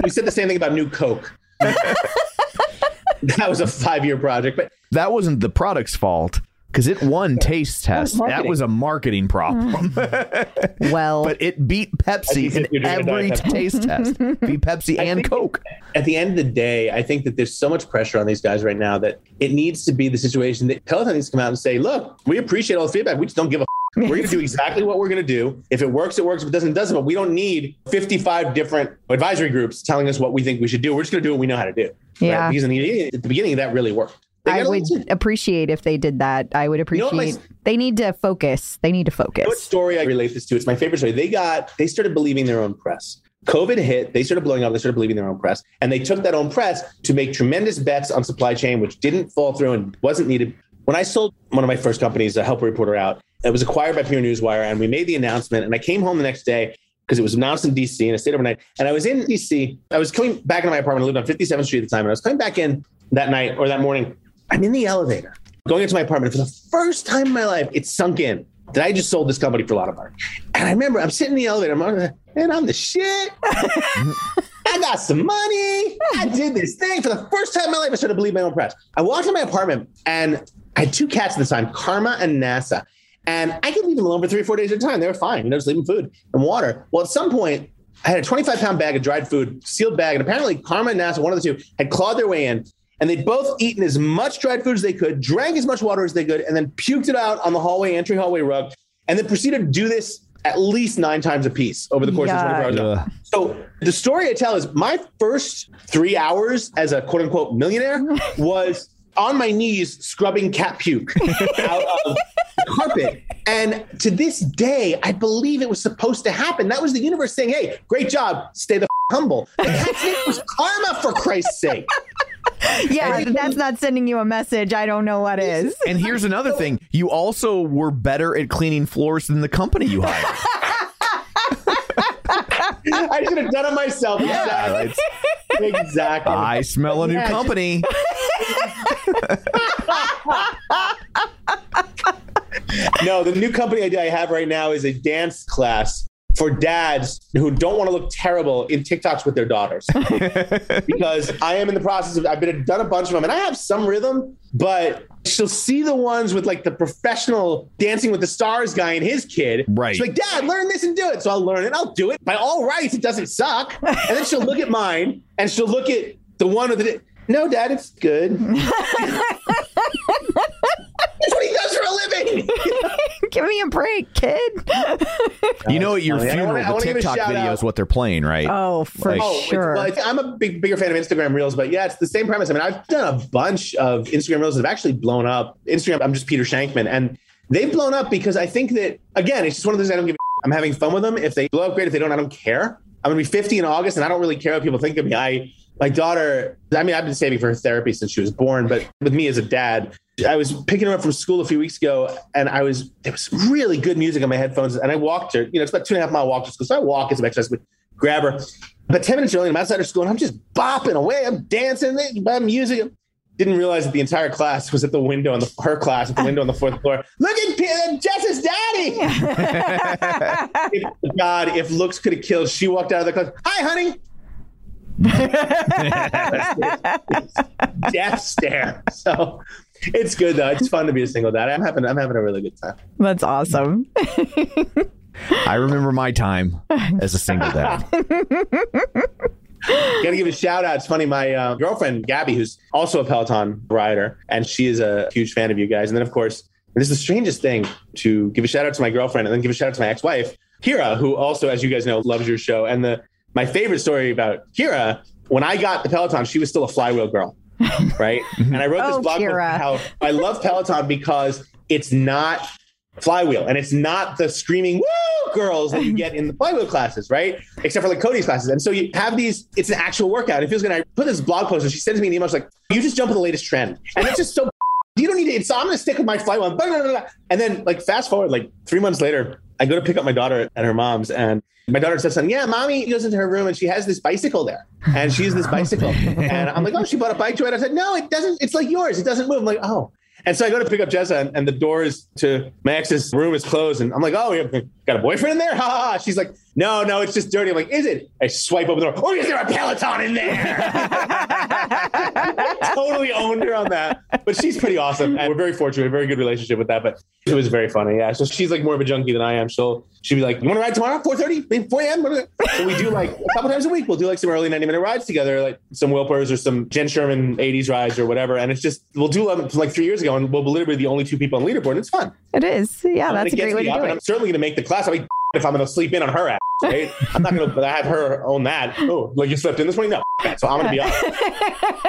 we said the same thing about new Coke. that was a five-year project, but That wasn't the product's fault because it won taste test. That marketing. was a marketing hmm. problem. well, but it beat Pepsi in you're doing a every Pepsi. taste test. Beat Pepsi and Coke. at the end of the day, I think that there's so much pressure on these guys right now that it needs to be the situation that Peloton needs to come out and say, look, we appreciate all the feedback. We just don't give a f- we're going to do exactly what we're going to do. If it works, it works. If it doesn't, it doesn't. But we don't need 55 different advisory groups telling us what we think we should do. We're just going to do what we know how to do. Yeah. Because in the, at the beginning, that really worked. I would listen. appreciate if they did that. I would know appreciate. what my- they need to focus. They need to You know what story I relate this to? It's my favorite story. They got, they started believing their own press. COVID hit, they started blowing up, they started believing their own press. And they took that own press to make tremendous bets on supply chain, which didn't fall through and wasn't needed. When I sold one of my first companies, a help reporter out, it was acquired by PR Newswire, and we made the announcement. And I came home the next day because it was announced in DC and I stayed overnight. And I was in DC. I was coming back into my apartment. I lived on 57th Street at the time. And I was coming back in that night or that morning. I'm in the elevator going into my apartment. For the first time in my life, it sunk in. that I just sold this company for a lot of money. And I remember I'm sitting in the elevator, I'm on, and I'm the shit. I got some money. I did this thing for the first time in my life. I started to believe my own press. I walked in my apartment and I had two cats at the time, Karma and NASA. And I could leave them alone for three or four days at a time. They were fine, you know, just leaving food and water. Well, at some point, I had a 25 pound bag of dried food, sealed bag, and apparently Karma and NASA, one of the two, had clawed their way in. And they'd both eaten as much dried food as they could, drank as much water as they could, and then puked it out on the hallway, entry hallway rug, and then proceeded to do this at least nine times a piece over the course of 24 hours. Ugh. So the story I tell is my first three hours as a quote unquote millionaire was on my knees scrubbing cat puke out of the carpet. And to this day, I believe it was supposed to happen. That was the universe saying, hey, great job. Stay the f- humble. The cat's name was Karma, for Christ's sake. Yeah, if that's not sending you a message. I don't know what is. And here's another thing: you also were better at cleaning floors than the company you hired. I should have done it myself. Exactly. exactly. I smell a new Yeah. company. No, the new company idea I have right now is a dance class for dads who don't want to look terrible in TikToks with their daughters. because I am in the process of I've been done a bunch of them and I have some rhythm, but she'll see the ones with like the professional dancing with the stars guy and his kid. Right. She's like, Dad, learn this and do it. So I'll learn it. I'll do it. By all rights, it doesn't suck. And then she'll look at mine and she'll look at the one with the no, Dad, it's good. That's what he does for a living. Give me a break, kid. You know, at your funny. I funeral, wanna- I the wanna give a TikTok video out. is what they're playing, right? Oh, for Like- Oh, it's- sure. well, it's- I'm a big, bigger fan of Instagram Reels, but yeah, it's the same premise. I mean, I've done a bunch of Instagram Reels that have actually blown up. Instagram, I'm just Peter Shankman, and they've blown up because I think that again, it's just one of those I don't give. a I'm having fun with them. If they blow up, great. If they don't, I don't care. I'm gonna be 50 in August, and I don't really care what people think of me. I, my daughter, I mean, I've been saving for her therapy since she was born, but with me as a dad, I was picking her up from school a few weeks ago, and I was there was really good music on my headphones, and I walked her. You know, it's about two and a half mile walk to school, so I walk as some exercise, but grab her. But 10 minutes early, I'm outside her school, and I'm just bopping away. I'm dancing, by music. Didn't realize that the entire class was at the window on the her class at the window on the fourth floor. Look at P- uh, Jess's daddy. if, God, if looks could have killed, she walked out of the class. Hi, honey. Death stare. So it's good though. It's fun to be a single dad. I'm having I'm having a really good time. That's awesome. I remember my time as a single dad. Got to give a shout out. It's funny. My uh, girlfriend Gabby, who's also a Peloton rider, and she is a huge fan of you guys. And then, of course, this is the strangest thing to give a shout out to my girlfriend, and then give a shout out to my ex-wife Kira, who also, as you guys know, loves your show. And the my favorite story about Kira, when I got the Peloton, she was still a flywheel girl, right? and I wrote this Oh, blog post Kira. about how I love Peloton because it's not flywheel and it's not the screaming woo! girls that you get in the flywheel classes right? Except for like cody's classes. And so you have these it's an actual workout. It feels good. I put this blog post and she sends me an email. She's like you just jump with the latest trend. And it's just so you don't need to so i'm gonna stick with my flywheel. Blah, blah, blah, blah. and then like fast forward like three months later i go to pick up my daughter at her mom's and my daughter says something, yeah, mommy goes into her room and she has this bicycle there. And she uses this bicycle. And I'm like, oh, she bought a bike to it. I said, no, it doesn't. It's like yours. It doesn't move. I'm like, oh. And so I go to pick up Jessa, and, and the doors to my ex's room is closed. And I'm like, oh, you got a boyfriend in there? Ha ha. ha. She's like, no, no, it's just dirty. I'm like, is it? I swipe open the door. Oh, is there a Peloton in there? totally owned her on that. But she's pretty awesome. And we're very fortunate. A very good relationship with that. But it was very funny. Yeah. So she's like more of a junkie than I am. She'll she'll be like, You want to ride tomorrow? 4:30? 4 a.m. So we do like a couple times a week, we'll do like some early 90 minute rides together, like some Wilpers or some Jenn Sherman 80s rides or whatever. And it's just we'll do them like three years ago and we'll be literally the only two people on leaderboard. And it's fun. It is. Yeah, And that's a great way to do and I'm certainly gonna make the class. I mean if I'm gonna sleep in on her ass, right? I'm not gonna have her own that. Oh, like you slept in this morning? No. that. So I'm gonna be up.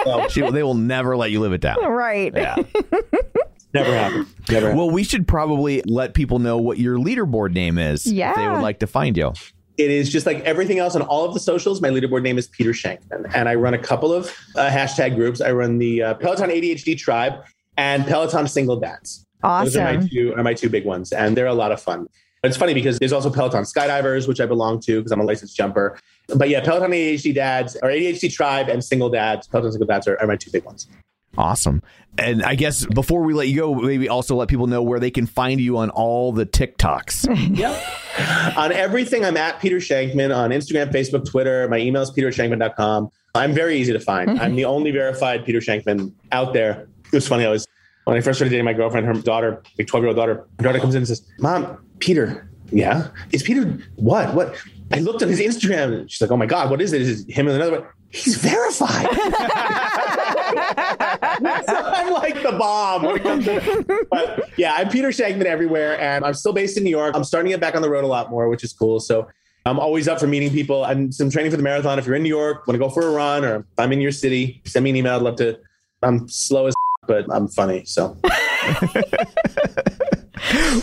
So, She, they will never let you live it down. Right. Yeah. never happened. Never happened. Well, we should probably let people know what your leaderboard name is. If they would like to find you. It is just like everything else on all of the socials. My leaderboard name is Peter Shankman, and I run a couple of uh, hashtag groups. I run the uh, Peloton ADHD Tribe and Peloton Single Dads. Those are my Awesome. two are my two big ones, and they're a lot of fun. But it's funny because there's also Peloton Skydivers, which I belong to because I'm a licensed jumper. But yeah, Peloton ADHD Dads or ADHD Tribe and Single Dads, Peloton Single Dads are, are my two big ones. Awesome. And I guess before we let you go, maybe also let people know where they can find you on all the TikToks. Yep. on everything, I'm at Peter Shankman on Instagram, Facebook, Twitter. My email is petershankman.com. I'm very easy to find. Mm-hmm. I'm the only verified Peter Shankman out there. It was funny. I was when I first started dating my girlfriend, her daughter, like 12 year old daughter, her daughter comes in and says, Mom, Peter, yeah? Is Peter what? What? I looked on his Instagram. She's like, Oh my God, what is it? Is it him and another one? He's verified. I'm like the bomb to But yeah, I'm Peter Shankman everywhere, and I'm still based in New York. I'm starting to get back on the road a lot more, which is cool. So I'm always up for meeting people. I'm some training for the marathon. If you're in New York, want to go for a run, or I'm in your city, send me an email. I'd love to. I'm slow as but I'm funny. So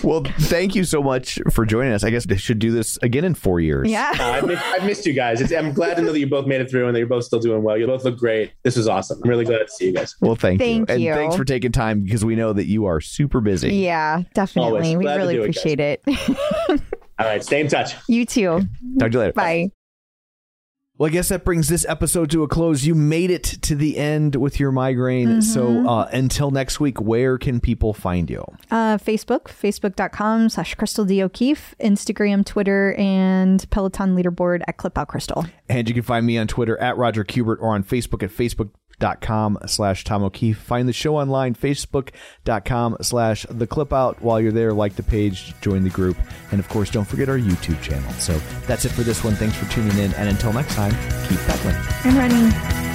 well, thank you so much for joining us. I guess they should do this again in four years. Yeah. uh, I missed, I've missed you guys. It's, I'm glad to know that you both made it through and that you're both still doing well. You both look great. This was awesome. I'm really glad to see you guys. Well, thank, Thank you. you. And thanks for taking time because we know that you are super busy. Yeah, definitely. Always. We Glad really do it, appreciate it. All right, stay in touch. you too. Talk to you later. Bye. Well, I guess that brings this episode to a close. You made it to the end with your migraine. So uh, until next week, where can people find you? Uh, Facebook, facebook.com slash Crystal D. O'Keefe, Instagram, Twitter, and Peloton leaderboard at Clip Out Crystal. And you can find me on Twitter at Roger Kubert or on Facebook at Facebook.com slash Tom O'Keefe. Find the show online, Facebook.com slash The Clip Out. While you're there, like the page, join the group, and of course, don't forget our YouTube channel. So that's it for this one. Thanks for tuning in, and until next time, keep pedaling. And running.